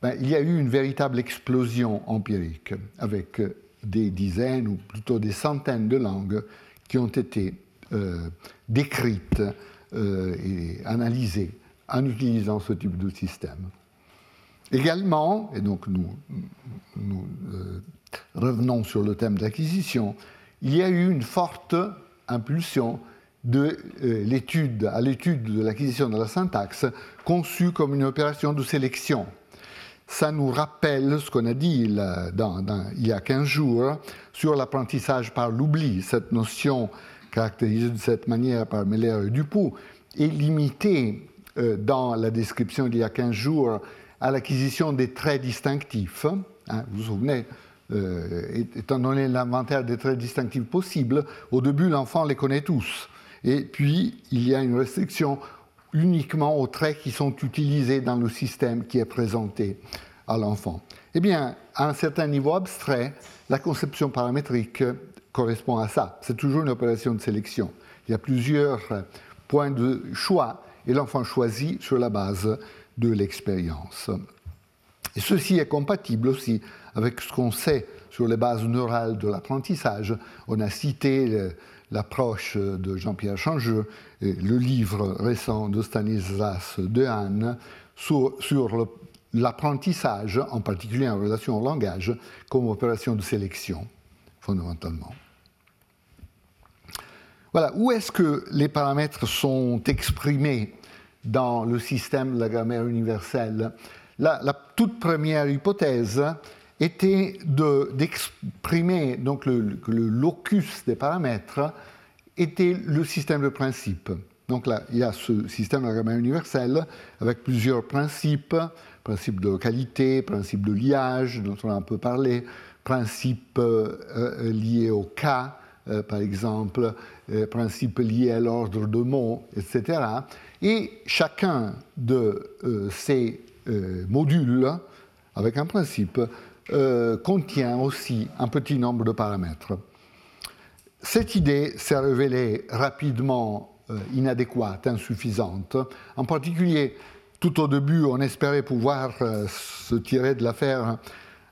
ben, il y a eu une véritable explosion empirique avec des dizaines ou plutôt des centaines de langues qui ont été euh, décrites euh, et analysées en utilisant ce type de système. Également, et donc nous, euh, revenons sur le thème d'acquisition, il y a eu une forte impulsion de l'étude, à l'étude de l'acquisition de la syntaxe, conçue comme une opération de sélection. Ça nous rappelle ce qu'on a dit il y a 15 jours sur l'apprentissage par l'oubli. Cette notion caractérisée de cette manière par Meller et Dupoux est limitée euh, dans la description d'il y a 15 jours à l'acquisition des traits distinctifs. Hein, vous vous souvenez, euh, étant donné l'inventaire des traits distinctifs possibles, au début l'enfant les connaît tous. Et puis, il y a une restriction uniquement aux traits qui sont utilisés dans le système qui est présenté à l'enfant. Eh bien, à un certain niveau abstrait, la conception paramétrique correspond à ça. C'est toujours une opération de sélection. Il y a plusieurs points de choix et l'enfant choisit sur la base de l'expérience. Et ceci est compatible aussi avec ce qu'on sait sur les bases neurales de l'apprentissage. On a cité l'approche de Jean-Pierre Changeux, et le livre récent de Stanislas Dehaene sur, sur l'apprentissage, en particulier en relation au langage, comme opération de sélection, fondamentalement. Voilà, où est-ce que les paramètres sont exprimés dans le système de la grammaire universelle? La, la, toute première hypothèse était d'exprimer donc le, locus des paramètres était le système de principes. Donc là, il y a ce système de grammaire universelle avec plusieurs principes, principe de qualité, principe de liage, dont on a un peu parlé, principes euh, euh, liés au cas, euh, par exemple, principes liés à l'ordre de mots, etc. Et chacun de ces modules, avec un principe, euh, contient aussi un petit nombre de paramètres. Cette idée s'est révélée rapidement euh, inadéquate, insuffisante. En particulier, tout au début, on espérait pouvoir euh, se tirer de l'affaire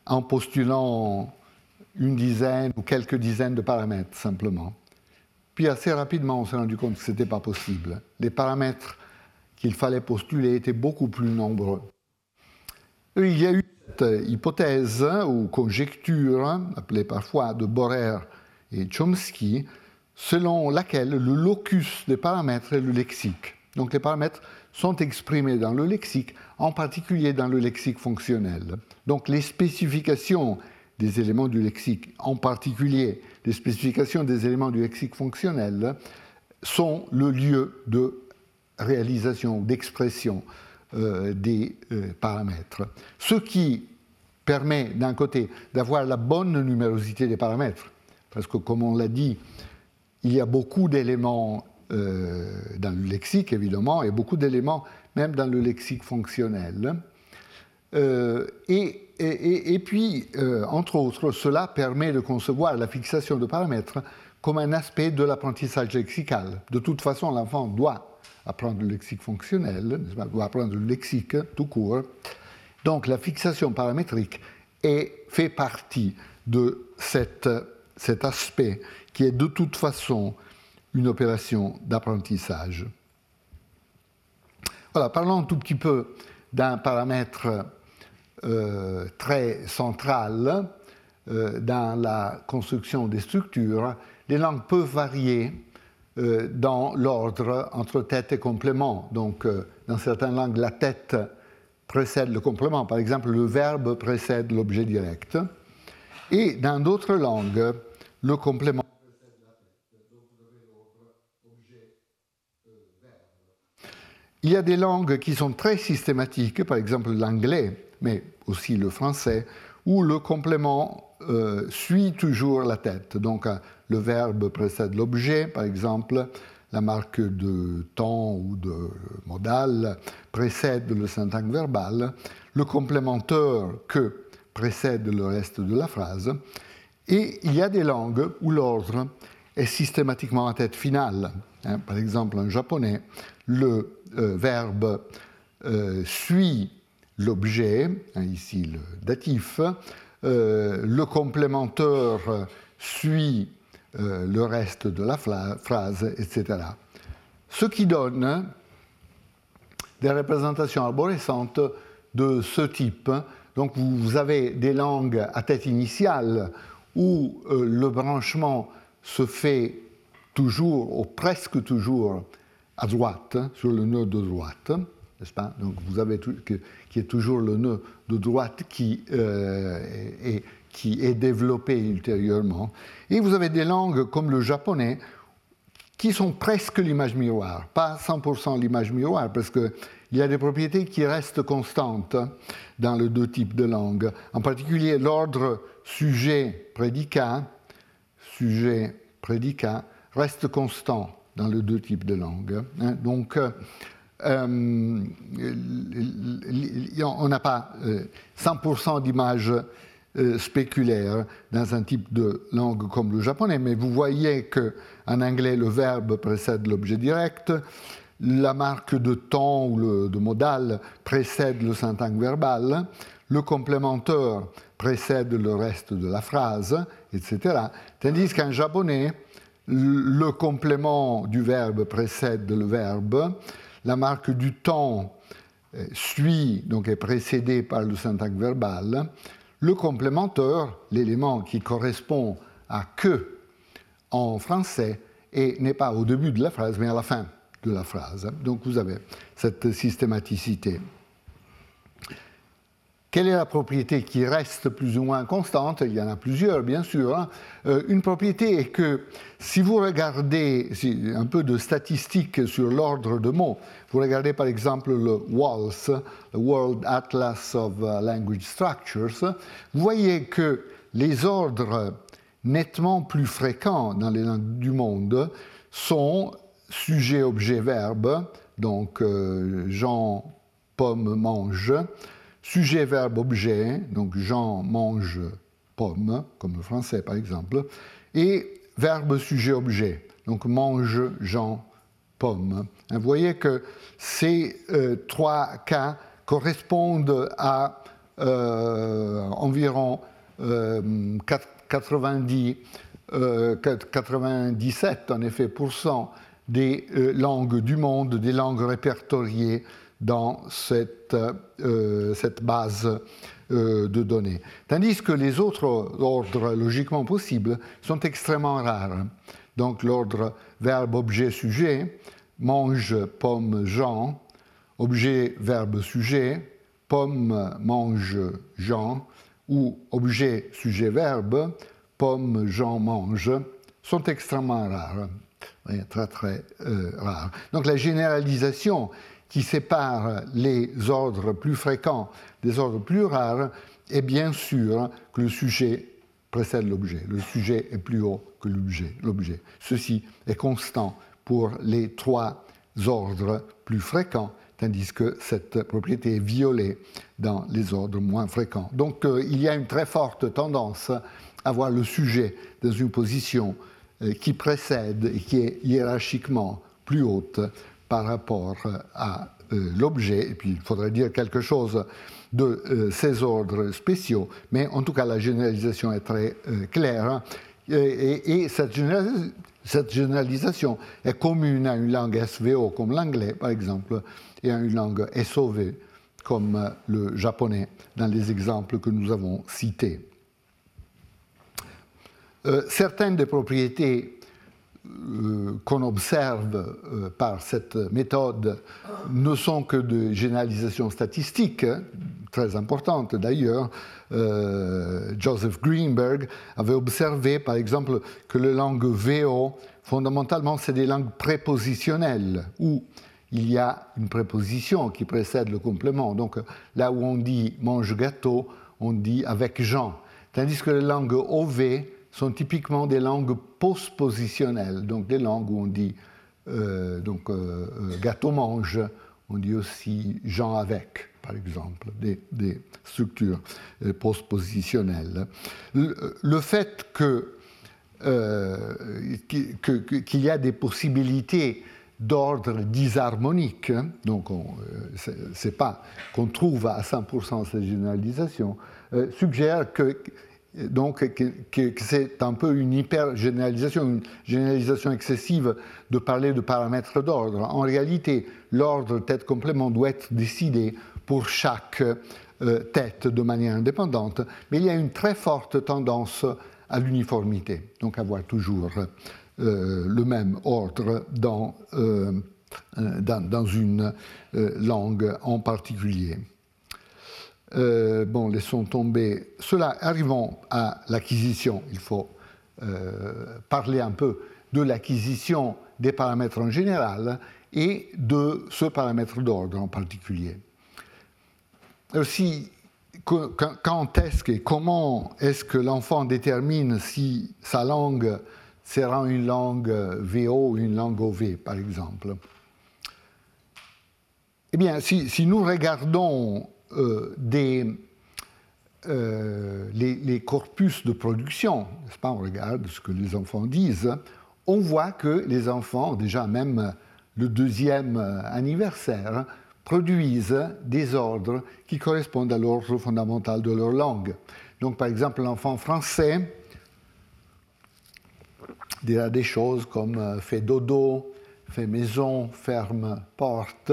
en postulant une dizaine ou quelques dizaines de paramètres simplement. Puis assez rapidement, on s'est rendu compte que ce n'était pas possible. Les paramètres qu'il fallait postuler étaient beaucoup plus nombreux. Il y a eu hypothèse ou conjecture, appelée parfois de Borer et Chomsky, selon laquelle le locus des paramètres est le lexique. Donc les paramètres sont exprimés dans le lexique, en particulier dans le lexique fonctionnel. Donc les spécifications des éléments du lexique, en particulier les spécifications des éléments du lexique fonctionnel, sont le lieu de réalisation, d'expression euh, des euh, paramètres. Ce qui permet d'un côté d'avoir la bonne numérosité des paramètres, parce que comme on l'a dit, il y a beaucoup d'éléments euh, dans le lexique évidemment, et beaucoup d'éléments même dans le lexique fonctionnel. et, et, puis, entre autres, cela permet de concevoir la fixation de paramètres comme un aspect de l'apprentissage lexical. De toute façon, l'enfant doit apprendre le lexique fonctionnel, ou apprendre le lexique tout court. Donc la fixation paramétrique est, fait partie de cet aspect qui est de toute façon une opération d'apprentissage. Voilà, parlons un tout petit peu d'un paramètre euh, très central euh, dans la construction des structures. Les langues peuvent varier euh, dans l'ordre entre tête et complément. Donc, dans certaines langues, la tête précède le complément. Par exemple, le verbe précède l'objet direct. Et dans d'autres langues, le complément Il y a des langues qui sont très systématiques, par exemple l'anglais, mais aussi le français, où le complément euh, suit toujours la tête. Donc euh, le verbe précède l'objet, par exemple, la marque de temps ou de modal précède le syntaxe verbal, le complémentaire que précède le reste de la phrase. Et il y a des langues où l'ordre est systématiquement à tête finale. Hein. par exemple, en japonais, le euh, verbe suit l'objet, hein, ici le datif, euh, le complémentaire suit le reste de la phrase, etc. Ce qui donne des représentations arborescentes de ce type. Donc vous avez des langues à tête initiale où le branchement se fait toujours, ou presque toujours, à droite, sur le nœud de droite, pas? Donc vous avez qui est toujours le nœud de droite qui, euh, est, qui est développé ultérieurement. Et vous avez des langues comme le japonais qui sont presque l'image miroir, pas 100% l'image miroir, parce qu'il y a des propriétés qui restent constantes dans les deux types de langues. En particulier, l'ordre sujet-prédicat, sujet-prédicat, reste constant dans les deux types de langues. Hein. Donc, euh, euh, on n'a pas 100% euh, d'images spéculaires dans un type de langue comme le japonais, mais vous voyez qu'en anglais, le verbe précède l'objet direct, la marque de temps ou de modal précède le syntaxe verbal, le complémentaire précède le reste de la phrase, etc. Tandis qu'en japonais, le complément du verbe précède le verbe, la marque du temps euh, suit, donc est précédée par le syntaxe verbal, le complémentaire, l'élément qui correspond à que en français, et n'est pas au début de la phrase, mais à la fin de la phrase. Donc vous avez cette systématicité. Quelle est la propriété qui reste plus ou moins constante? Il y en a plusieurs, bien sûr. Hein. Euh, une propriété est que si vous regardez un peu de statistiques sur l'ordre de mots, vous regardez par exemple le WALS, le World Atlas of uh, Language Structures, vous voyez que les ordres nettement plus fréquents dans les langues du monde sont sujet, objet, verbe, donc euh, Jean, pomme, mange sujet, verbe, objet, donc Jean mange pomme, comme le français par exemple, et verbe, sujet, objet, donc mange Jean pomme. Vous voyez que ces euh, trois cas correspondent à euh, environ 90, euh, 97 en des langues du monde, des langues répertoriées dans cette, euh, cette base euh, de données. Tandis que les autres ordres logiquement possibles sont extrêmement rares. Donc l'ordre verbe, objet, sujet, mange, pomme, Jean, objet, verbe, sujet, pomme, mange, Jean, ou objet, sujet, verbe, pomme, Jean, mange, sont extrêmement rares. très très euh, rares. Donc la généralisation qui sépare les ordres plus fréquents des ordres plus rares est bien sûr que le sujet précède l'objet. Le sujet est plus haut que l'objet. Ceci est constant pour les trois ordres plus fréquents, tandis que cette propriété est violée dans les ordres moins fréquents. Donc euh, il y a une très forte tendance à voir le sujet dans une position euh, qui précède et qui est hiérarchiquement plus haute par rapport à euh, l'objet, et puis il faudrait dire quelque chose de euh, ces ordres spéciaux, mais en tout cas la généralisation est très euh, claire. et, cette, généralisation est commune à une langue SVO comme l'anglais, par exemple, et à une langue SOV comme le japonais, dans les exemples que nous avons cités. Euh, certaines des propriétés euh, qu'on observe euh, par cette méthode ne sont que de généralisation statistique, hein, très importante d'ailleurs. Joseph Greenberg avait observé par exemple que les langues VO, fondamentalement, c'est des langues prépositionnelles, où il y a une préposition qui précède le complément. Donc là où on dit mange gâteau, on dit avec Jean. Tandis que les langues OV, sont typiquement des langues postpositionnelles, donc des langues où on dit euh, donc, euh, euh, gâteau mange, on dit aussi gens avec, par exemple, des, structures postpositionnelles. Le, le, fait qu'il y a des possibilités d'ordre disharmonique, hein, donc ce n'est pas qu'on trouve à 100% cette généralisation, suggère que donc c'est un peu une hyper-généralisation, une généralisation excessive de parler de paramètres d'ordre. En réalité, l'ordre tête-complément doit être décidé pour chaque euh, tête de manière indépendante, mais il y a une très forte tendance à l'uniformité, donc avoir toujours euh, le même ordre dans, euh, dans une langue en particulier. Euh, bon, laissons tomber. Cela, arrivons à l'acquisition. Il faut euh, parler un peu de l'acquisition des paramètres en général et de ce paramètre d'ordre en particulier. Aussi, quand est-ce et comment est-ce que l'enfant détermine si sa langue sera une langue VO ou une langue OV, par exemple? Eh bien, si, si nous regardons euh, des, euh, les, corpus de production, n'est-ce pas? On regarde ce que les enfants disent. On voit que les enfants, déjà même le deuxième anniversaire, produisent des ordres qui correspondent à l'ordre fondamental de leur langue. Donc, par exemple, l'enfant français dira des choses comme euh, fait dodo, fait maison, ferme porte,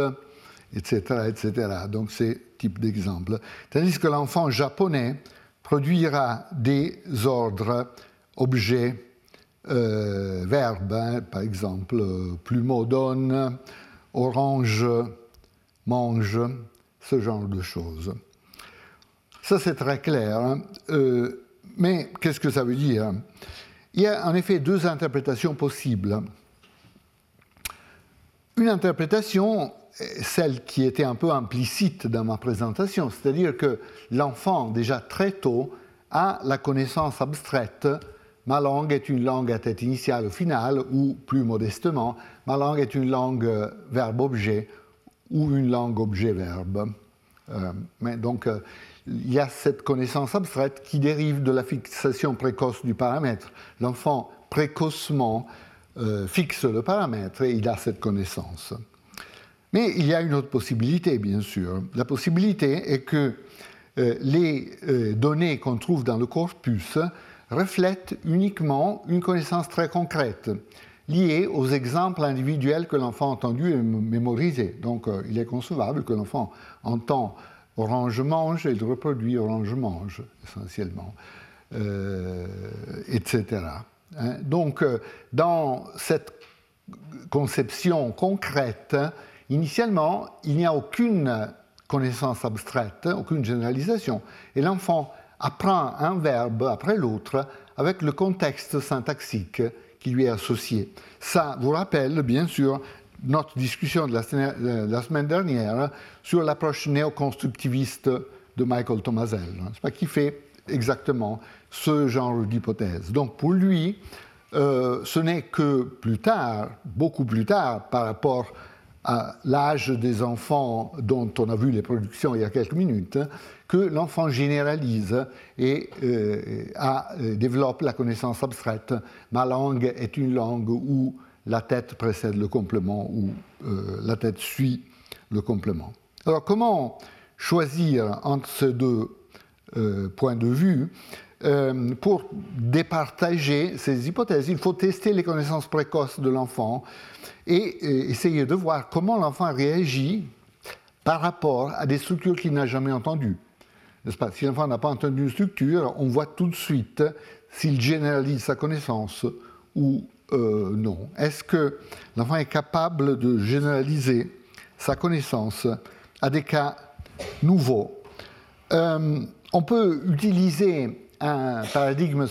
etc. etc. Donc, c'est type d'exemple. Tandis que l'enfant japonais produira des ordres, objets, euh, verbes, hein, par exemple, plumeau donne, orange mange, ce genre de choses. Ça, c'est très clair. Hein. Euh, mais qu'est-ce que ça veut dire? Il y a en effet deux interprétations possibles. Une interprétation celle qui était un peu implicite dans ma présentation, c'est-à-dire que l'enfant, déjà très tôt, a la connaissance abstraite ma langue est une langue à tête initiale ou finale, ou plus modestement, ma langue est une langue verbe-objet ou une langue objet-verbe. Euh, mais donc, euh, il y a cette connaissance abstraite qui dérive de la fixation précoce du paramètre. L'enfant précocement euh, fixe le paramètre et il a cette connaissance. Mais il y a une autre possibilité, bien sûr. La possibilité est que euh, les euh, données qu'on trouve dans le corpus reflètent uniquement une connaissance très concrète, liée aux exemples individuels que l'enfant a entendus et mémorisés. Donc euh, il est concevable que l'enfant entend orange mange et il reproduit orange mange, essentiellement, etc. Hein. Donc dans cette conception concrète, Initialement, il n'y a aucune connaissance abstraite, aucune généralisation, et l'enfant apprend un verbe après l'autre avec le contexte syntaxique qui lui est associé. Ça vous rappelle, bien sûr, notre discussion de la semaine, dernière sur l'approche néoconstructiviste de Michael Tomasel, hein, qui fait exactement ce genre d'hypothèse. Donc pour lui, euh, ce n'est que plus tard, beaucoup plus tard, par rapport à l'âge des enfants dont on a vu les productions il y a quelques minutes, que l'enfant généralise et euh, euh, développe la connaissance abstraite. Ma langue est une langue où la tête précède le complément, où euh, la tête suit le complément. Alors comment choisir entre ces deux points de vue? Euh, pour départager ces hypothèses, il faut tester les connaissances précoces de l'enfant et euh, essayer de voir comment l'enfant réagit par rapport à des structures qu'il n'a jamais entendues. Si l'enfant n'a pas entendu une structure, on voit tout de suite s'il généralise sa connaissance ou euh, non. Est-ce que l'enfant est capable de généraliser sa connaissance à des cas nouveaux? On peut utiliser un paradigme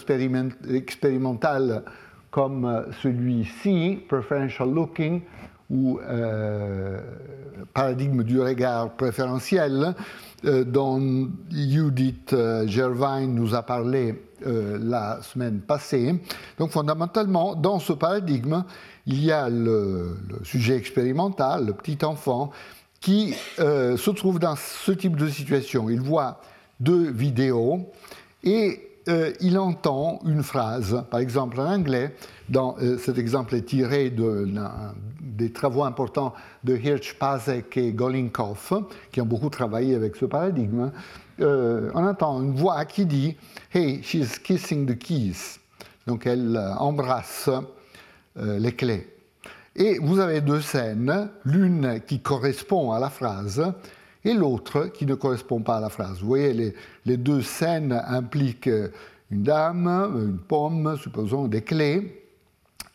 expérimental comme euh, celui-ci, preferential looking, ou euh, paradigme du regard préférentiel, euh, dont Judith Gervain nous a parlé la semaine passée. Donc fondamentalement, dans ce paradigme, il y a le, le sujet expérimental, le petit enfant, qui se trouve dans ce type de situation. Il voit deux vidéos et euh, il entend une phrase, par exemple en anglais, dans, euh, cet exemple est tiré de, des travaux importants de Hirsch, Pasek et Golinkov, qui ont beaucoup travaillé avec ce paradigme. Euh, on entend une voix qui dit Hey, she's kissing the keys. Donc elle embrasse les clés. Et vous avez deux scènes, l'une qui correspond à la phrase et l'autre qui ne correspond pas à la phrase. Vous voyez, les, deux scènes impliquent une dame, une pomme, supposons des clés,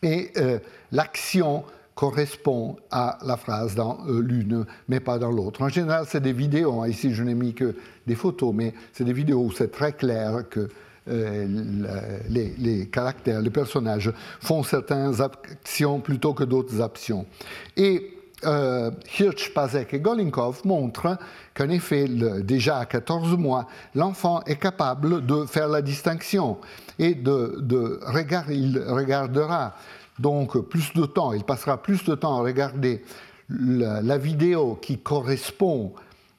et euh, l'action correspond à la phrase dans euh, l'une, mais pas dans l'autre. En général, c'est des vidéos, hein. ici je n'ai mis que des photos, mais c'est des vidéos où c'est très clair que euh, les, caractères, les personnages font certaines actions plutôt que d'autres actions. Euh, Hirsch, Pazek et Golinkov montrent qu'en effet, déjà à 14 mois, l'enfant est capable de faire la distinction et il regardera donc plus de temps, il passera plus de temps à regarder la, vidéo qui correspond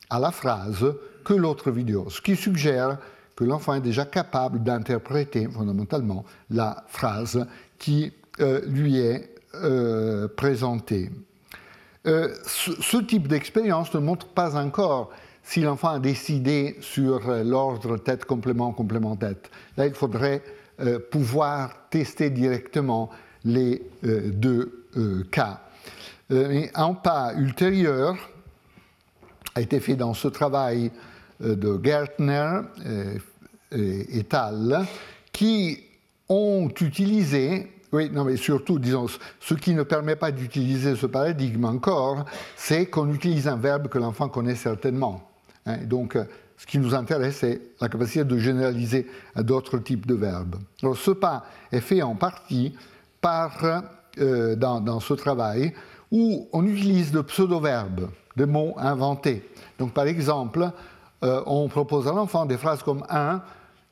à la phrase que l'autre vidéo, ce qui suggère que l'enfant est déjà capable d'interpréter fondamentalement la phrase qui euh, lui est euh, présentée. Euh, ce, type d'expérience ne montre pas encore si l'enfant a décidé sur euh, l'ordre tête complément complément tête. Là, il faudrait euh, pouvoir tester directement les deux cas. un pas ultérieur a été fait dans ce travail de Gertner et al. qui ont utilisé oui, non, mais surtout, disons, ce qui ne permet pas d'utiliser ce paradigme encore, c'est qu'on utilise un verbe que l'enfant connaît certainement. Hein. donc, euh, ce qui nous intéresse, c'est la capacité de généraliser à d'autres types de verbes. Alors, ce pas est fait en partie par, euh, dans, ce travail où on utilise de pseudo-verbes, des mots inventés. Donc, par exemple, euh, on propose à l'enfant des phrases comme un,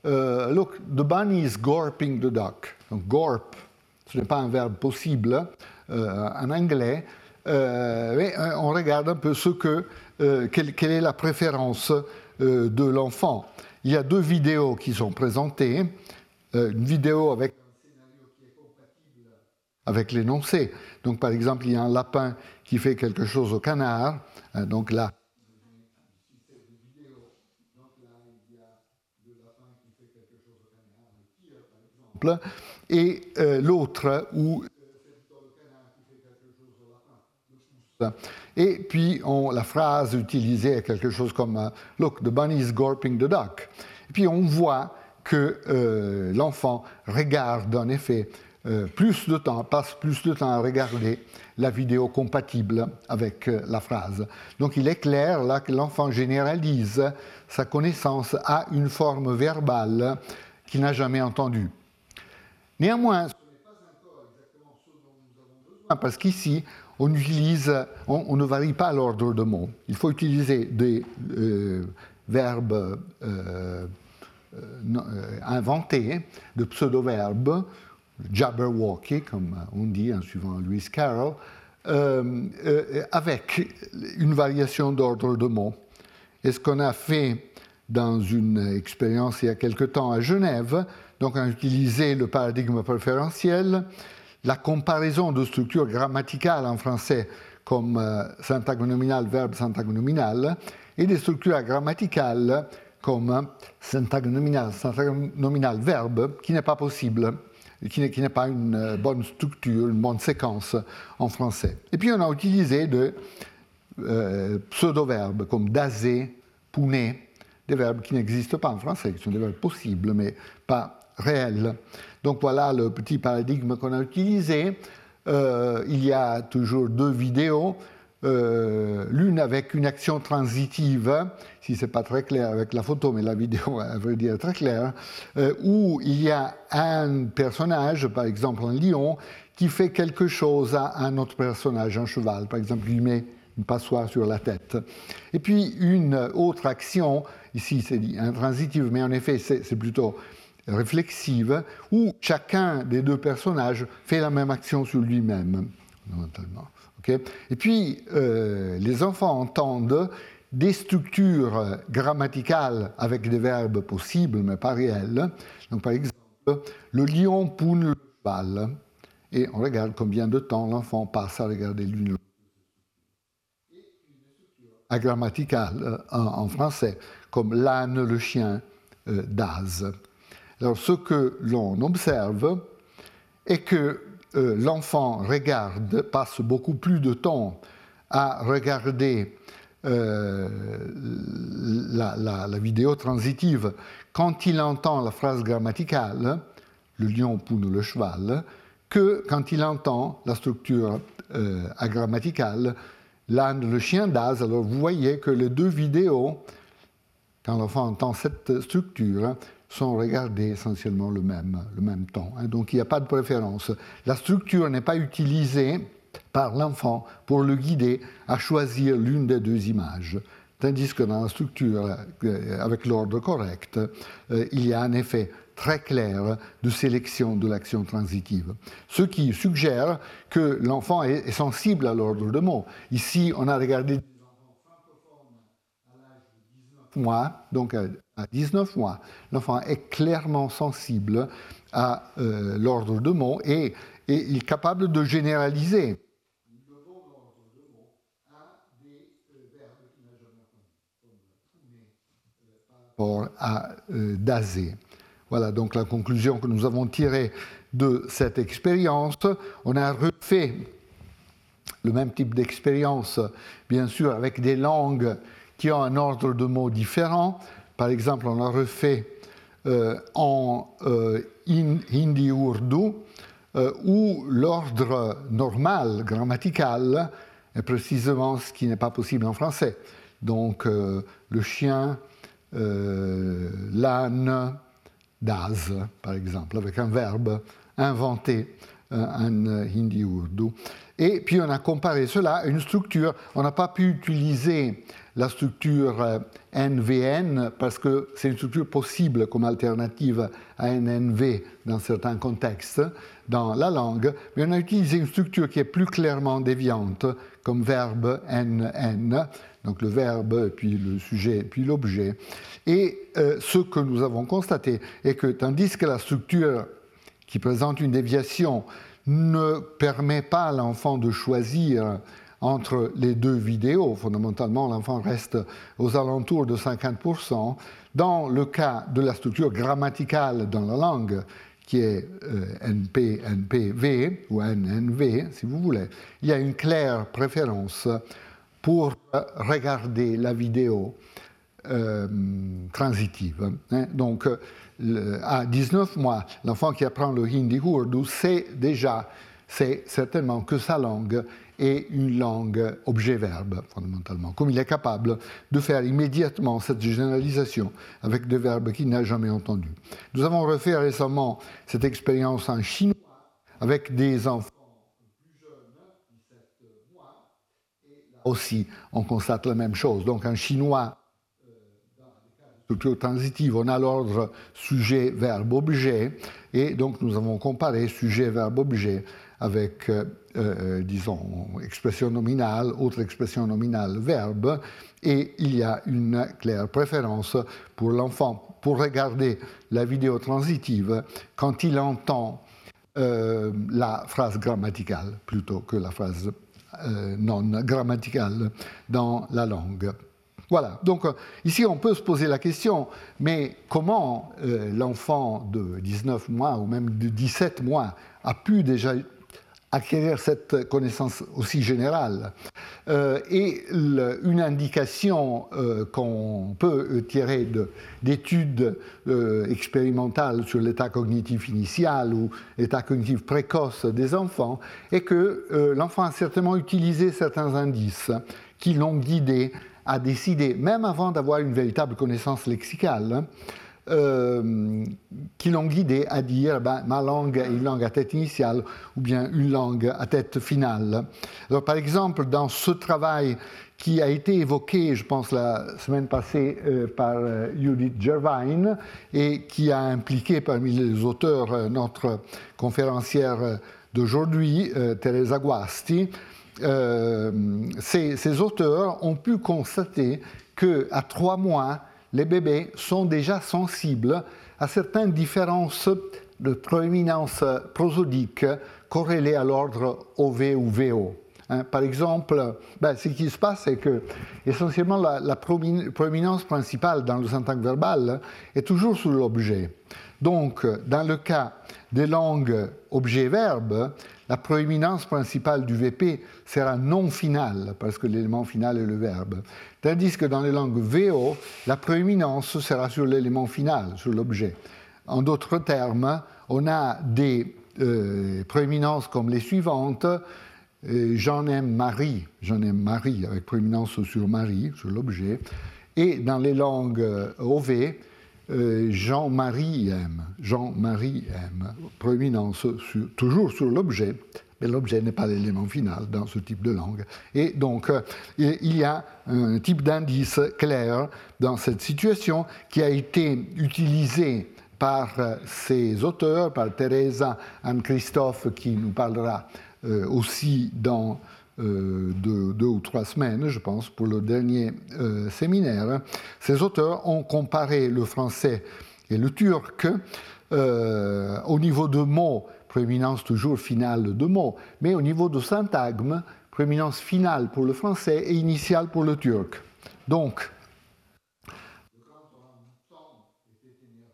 Look, the bunny is gorping the duck. Donc, gorp, ce n'est pas un verbe possible euh, en anglais, euh, mais euh, on regarde un peu ce que, quelle, est la préférence de l'enfant. Il y a deux vidéos qui sont présentées, une vidéo avec l'énoncé. Donc par exemple, il y a un lapin qui fait quelque chose au canard, donc là, et euh, l'autre où et puis la phrase utilisée est quelque chose comme euh, Look, the bunny is gulping the duck. Et puis on voit que euh, l'enfant regarde en effet plus de temps, passe plus de temps à regarder la vidéo compatible avec la phrase. Donc il est clair là que l'enfant généralise sa connaissance à une forme verbale qu'il n'a jamais entendue. Néanmoins, ce n'est pas encore exactement ce dont nous avons besoin, parce qu'ici, on ne varie pas l'ordre de mots. Il faut utiliser des euh, verbes euh, euh, inventés, de pseudo-verbes, jabberwocky, comme on dit en suivant Lewis Carroll, avec une variation d'ordre de mots. Et ce qu'on a fait dans une expérience il y a quelque temps à Genève, donc, on a utilisé le paradigme préférentiel, la comparaison de structures grammaticales en français comme euh, syntaxe nominale, verbe syntaxe et des structures grammaticales comme syntaxe nominale, syntaxe nominale verbe, qui n'est pas possible, qui n'est pas une bonne structure, une bonne séquence en français. Et puis on a utilisé de euh, pseudo-verbes comme daser, pouner, des verbes qui n'existent pas en français, qui sont des verbes possibles, mais pas réels. Donc voilà le petit paradigme qu'on a utilisé. Euh, il y a toujours deux vidéos, euh, l'une avec une action transitive, si c'est pas très clair avec la photo, mais la vidéo, *laughs* à vrai dire, est très claire, euh, où il y a un personnage, par exemple un lion, qui fait quelque chose à un autre personnage, un cheval, par exemple, il met une passoire sur la tête. Et puis une autre action, ici c'est intransitive, mais en effet c'est plutôt réflexive, où chacun des deux personnages fait la même action sur lui-même, Et puis, euh, les enfants entendent des structures grammaticales avec des verbes possibles, mais pas réels. Donc, par exemple, le lion poune le cheval. Et on regarde combien de temps l'enfant passe à regarder l'une agrammaticale en, en français, comme l'âne, le chien, euh, d'Az. Alors, ce que l'on observe est que euh, l'enfant regarde, passe beaucoup plus de temps à regarder euh, la, vidéo transitive quand il entend la phrase grammaticale, le lion poune le cheval, que quand il entend la structure euh, agrammaticale, l'âne, le chien d'Az. Alors vous voyez que les deux vidéos, quand l'enfant entend cette structure, sont regardés essentiellement le même, le même temps. Hein. Donc il n'y a pas de préférence. La structure n'est pas utilisée par l'enfant pour le guider à choisir l'une des deux images. Tandis que dans la structure, euh, avec l'ordre correct, euh, il y a un effet très clair de sélection de l'action transitive. Ce qui suggère que l'enfant est sensible à l'ordre de mots. Ici, on a regardé des enfants francophones à l'âge de 19 mois, donc euh, à 19 mois, l'enfant est clairement sensible à euh, l'ordre de mots et, il est capable de généraliser à euh. Voilà donc la conclusion que nous avons tirée de cette expérience. On a refait le même type d'expérience, bien sûr, avec des langues qui ont un ordre de mots différent, par exemple, on a refait euh, en euh, hindi-ourdou, euh, où l'ordre normal, grammatical, est précisément ce qui n'est pas possible en français. Donc, le chien, l'âne, d'az, par exemple, avec un verbe inventé en hindi-ourdou. Et puis on a comparé cela à une structure. On n'a pas pu utiliser la structure NVN euh, parce que c'est une structure possible comme alternative à NNV dans certains contextes dans la langue, mais on a utilisé une structure qui est plus clairement déviante comme verbe NN, donc le verbe, puis le sujet, puis l'objet. Et euh, ce que nous avons constaté est que tandis que la structure qui présente une déviation ne permet pas à l'enfant de choisir entre les deux vidéos. Fondamentalement, l'enfant reste aux alentours de 50%. Dans le cas de la structure grammaticale dans la langue, qui est euh, NP, NPV ou NNV, si vous voulez, il y a une claire préférence pour regarder la vidéo euh, transitive. Hein. Donc, à 19 mois, l'enfant qui apprend le hindi urdu sait déjà, c'est certainement que sa langue est une langue objet-verbe, fondamentalement, comme il est capable de faire immédiatement cette généralisation avec des verbes qu'il n'a jamais entendus. Nous avons refait récemment cette expérience en chinois avec des enfants plus jeunes, 17 mois, et là aussi on constate la même chose. Donc en chinois, transitive, on a l'ordre sujet, verbe, objet, et donc nous avons comparé sujet, verbe, objet avec, euh, euh, disons, expression nominale, autre expression nominale, verbe, et il y a une claire préférence pour l'enfant pour regarder la vidéo transitive quand il entend euh, la phrase grammaticale plutôt que la phrase non grammaticale dans la langue. Voilà, donc euh, ici on peut se poser la question, mais comment euh, l'enfant de 19 mois ou même de 17 mois a pu déjà acquérir cette connaissance aussi générale. Euh, et une indication qu'on peut tirer d'études expérimentales sur l'état cognitif initial ou l'état cognitif précoce des enfants est que l'enfant a certainement utilisé certains indices qui l'ont guidé à décider, même avant d'avoir une véritable connaissance lexicale, euh, qui l'ont guidé à dire ben, ma langue est une langue à tête initiale ou bien une langue à tête finale. Alors, par exemple, dans ce travail qui a été évoqué, je pense, la semaine passée euh, par euh, Judith Gervine et qui a impliqué parmi les auteurs notre conférencière d'aujourd'hui, Teresa Guasti, ces, ces, auteurs ont pu constater qu'à trois mois, les bébés sont déjà sensibles à certaines différences de proéminence prosodique corrélées à l'ordre OV ou VO. Hein, par exemple, ben, ce qui se passe, c'est que essentiellement la, proéminence principale dans le syntagme verbal est toujours sur l'objet. Donc, dans le cas des langues objet-verbe, la proéminence principale du VP sera non finale, parce que l'élément final est le verbe. Tandis que dans les langues VO, la proéminence sera sur l'élément final, sur l'objet. En d'autres termes, on a des euh, proéminences comme les suivantes. Euh, j'en aime Marie, j'en aime Marie, avec proéminence sur Marie, sur l'objet. Et dans les langues OV, Jean-Marie aime, Jean-Marie aime, proéminence toujours sur l'objet, mais l'objet n'est pas l'élément final dans ce type de langue. Et donc, euh, il y a un type d'indice clair dans cette situation qui a été utilisé par euh, ces auteurs, par Teresa Anne-Christophe, qui nous parlera aussi dans euh, de deux ou trois semaines, je pense, pour le dernier euh, séminaire, ces auteurs ont comparé le français et le turc euh, au niveau de mots, prééminence toujours finale de mots, mais au niveau de syntagme, prééminence finale pour le français et initiale pour le turc. Donc,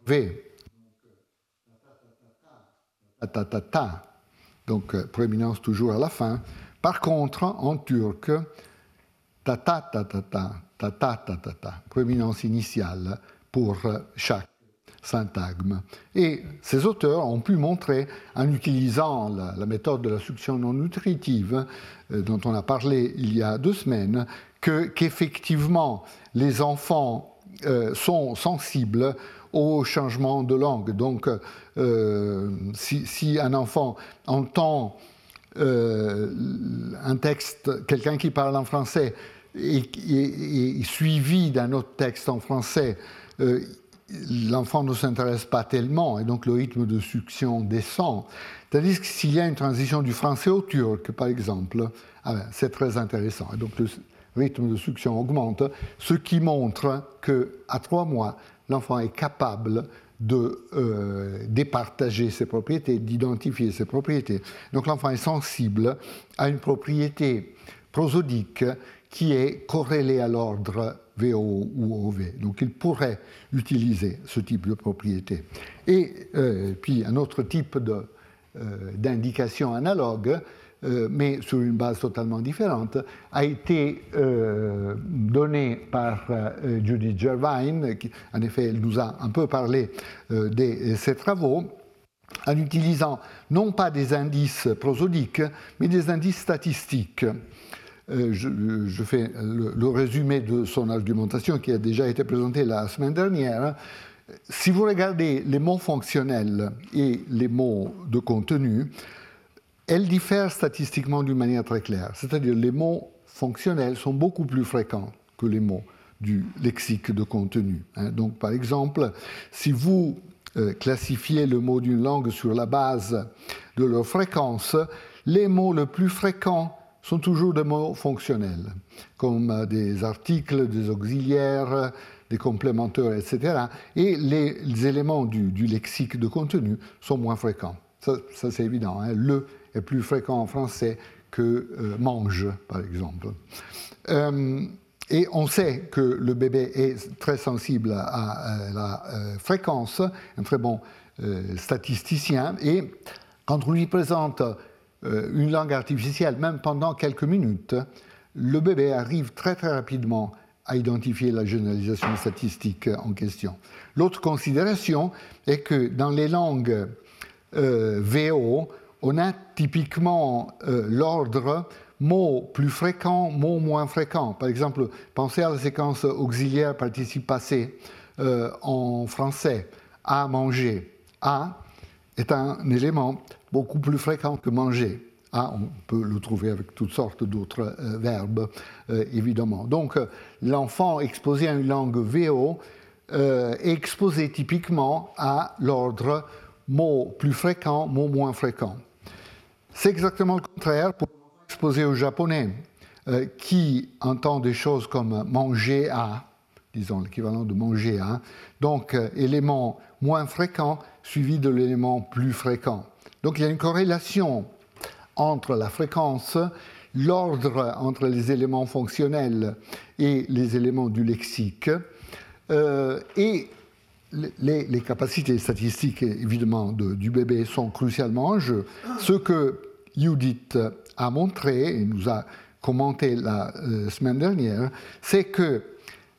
V, donc prééminence toujours à la fin, par contre, en turc, ta ta ta ta ta ta ta ta ta ta, initiale pour chaque syntagme. Et ces auteurs ont pu montrer, en utilisant la, méthode de la succion non nutritive, euh, dont on a parlé il y a deux semaines, qu'effectivement les enfants euh, sont sensibles au changement de langue. Donc, euh, si, un enfant entend euh, un texte, quelqu'un qui parle en français est, suivi d'un autre texte en français, euh, l'enfant ne s'intéresse pas tellement et donc le rythme de succion descend. Tandis que s'il y a une transition du français au turc, par exemple, ah ben, c'est très intéressant. Et donc le rythme de succion augmente, ce qui montre qu'à trois mois, l'enfant est capable de euh, départager ses propriétés, d'identifier ses propriétés. Donc l'enfant est sensible à une propriété prosodique qui est corrélée à l'ordre VO ou OV. Donc il pourrait utiliser ce type de propriété. Et euh, puis un autre type euh, d'indication analogue, euh, mais sur une base totalement différente, a été euh, donnée par euh, Judith Gervine, qui en effet elle nous a un peu parlé de ses travaux, en utilisant non pas des indices prosodiques, mais des indices statistiques. Je, fais le, le, résumé de son argumentation qui a déjà été présenté la semaine dernière. Si vous regardez les mots fonctionnels et les mots de contenu, elle diffère statistiquement d'une manière très claire. C'est-à-dire les mots fonctionnels sont beaucoup plus fréquents que les mots du lexique de contenu. Hein. Donc, par exemple, si vous euh, classifiez le mot d'une langue sur la base de leur fréquence, les mots les plus fréquents sont toujours des mots fonctionnels, comme euh, des articles, des auxiliaires, des complémentaires, etc. Et les, éléments du, lexique de contenu sont moins fréquents. Ça, c'est évident. Hein. Le est plus fréquent en français que euh, mange, par exemple. Euh, et on sait que le bébé est très sensible à la fréquence, un très bon statisticien, et quand on lui présente une langue artificielle, même pendant quelques minutes, le bébé arrive très très rapidement à identifier la généralisation statistique en question. L'autre considération est que dans les langues euh, VO, on a typiquement euh, l'ordre mots plus fréquents, mots moins fréquents. Par exemple, pensez à la séquence auxiliaire participe passé euh, en français. À manger. À est un élément beaucoup plus fréquent que manger. Ah, on peut le trouver avec toutes sortes d'autres euh, verbes, évidemment. Donc, l'enfant exposé à une langue VO est exposé typiquement à l'ordre mot plus fréquent, mot moins fréquent. C'est exactement le contraire pour exposé au japonais, qui entend des choses comme manger à, disons l'équivalent de manger à, donc élément moins fréquent suivi de l'élément plus fréquent. Donc il y a une corrélation entre la fréquence, l'ordre entre les éléments fonctionnels et les éléments du lexique, euh, et les, capacités statistiques, évidemment, du bébé sont crucialement en jeu. Ce que Judith a montré et nous a commenté la euh, semaine dernière, c'est que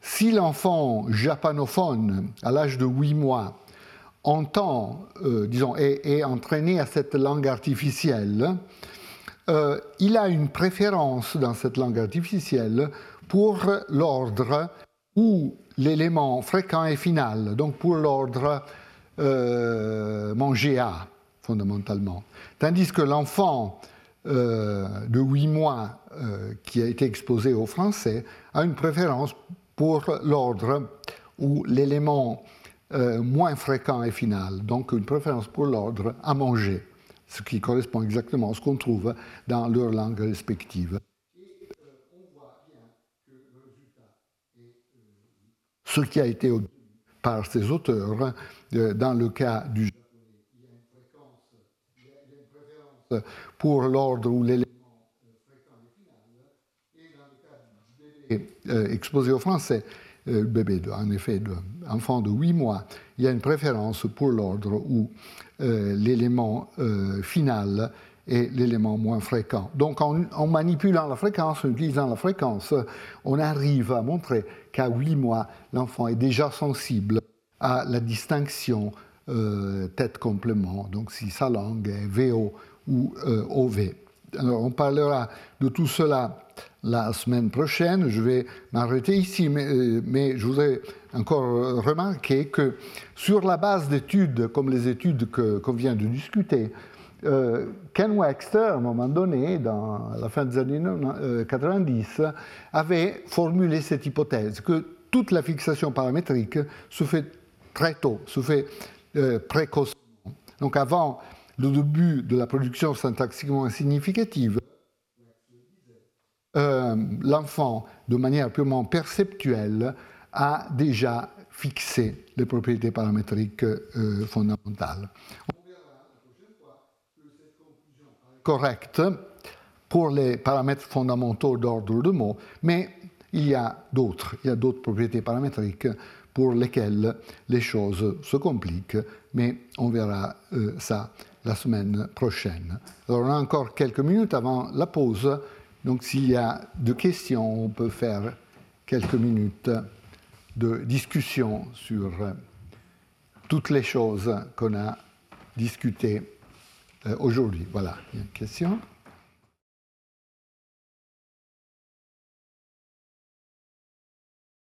si l'enfant japanophone, à l'âge de 8 mois, entend, euh, disons, est, entraîné à cette langue artificielle, euh, il a une préférence dans cette langue artificielle pour l'ordre où l'élément fréquent est final, donc pour l'ordre euh, à, Tandis que l'enfant de 8 mois qui a été exposé au français a une préférence pour l'ordre où l'élément euh, moins fréquent et final, donc une préférence pour l'ordre à manger, ce qui correspond exactement à ce qu'on trouve dans leurs langues respectives. Ce qui a été par ces auteurs euh, dans le cas du japonais. Il y a une fréquence, il y a une préférence pour l'ordre ou l'élément bébé euh, exposé au français, le bébé, en effet, enfant de 8 mois, il y a une préférence pour l'ordre où euh, l'élément euh, final est l'élément moins fréquent. Donc en, manipulant la fréquence, en utilisant la fréquence, on arrive à montrer qu'à 8 mois, l'enfant est déjà sensible à la distinction euh, tête-complément, donc si sa langue est VO ou OV. Alors on parlera de tout cela la semaine prochaine. Je vais m'arrêter ici, mais, euh, je voudrais encore remarquer que sur la base d'études comme les études qu'on vient de discuter, euh, Ken Wexter, à un moment donné, dans la fin des années 90, euh, avait formulé cette hypothèse que toute la fixation paramétrique se fait très tôt, se fait précocement. Donc avant le début de la production syntaxiquement significative, euh, l'enfant, de manière purement perceptuelle, a déjà fixé les propriétés paramétriques euh, fondamentales. On verra la prochaine fois que cette conclusion est correcte pour les paramètres fondamentaux d'ordre de mots, mais il y a d'autres, il y a d'autres propriétés paramétriques pour lesquelles les choses se compliquent, mais on verra euh, ça la semaine prochaine. Alors on a encore quelques minutes avant la pause. Donc s'il y a de questions, on peut faire quelques minutes de discussion sur toutes les choses qu'on a discutées euh, aujourd'hui. Voilà, il y a une question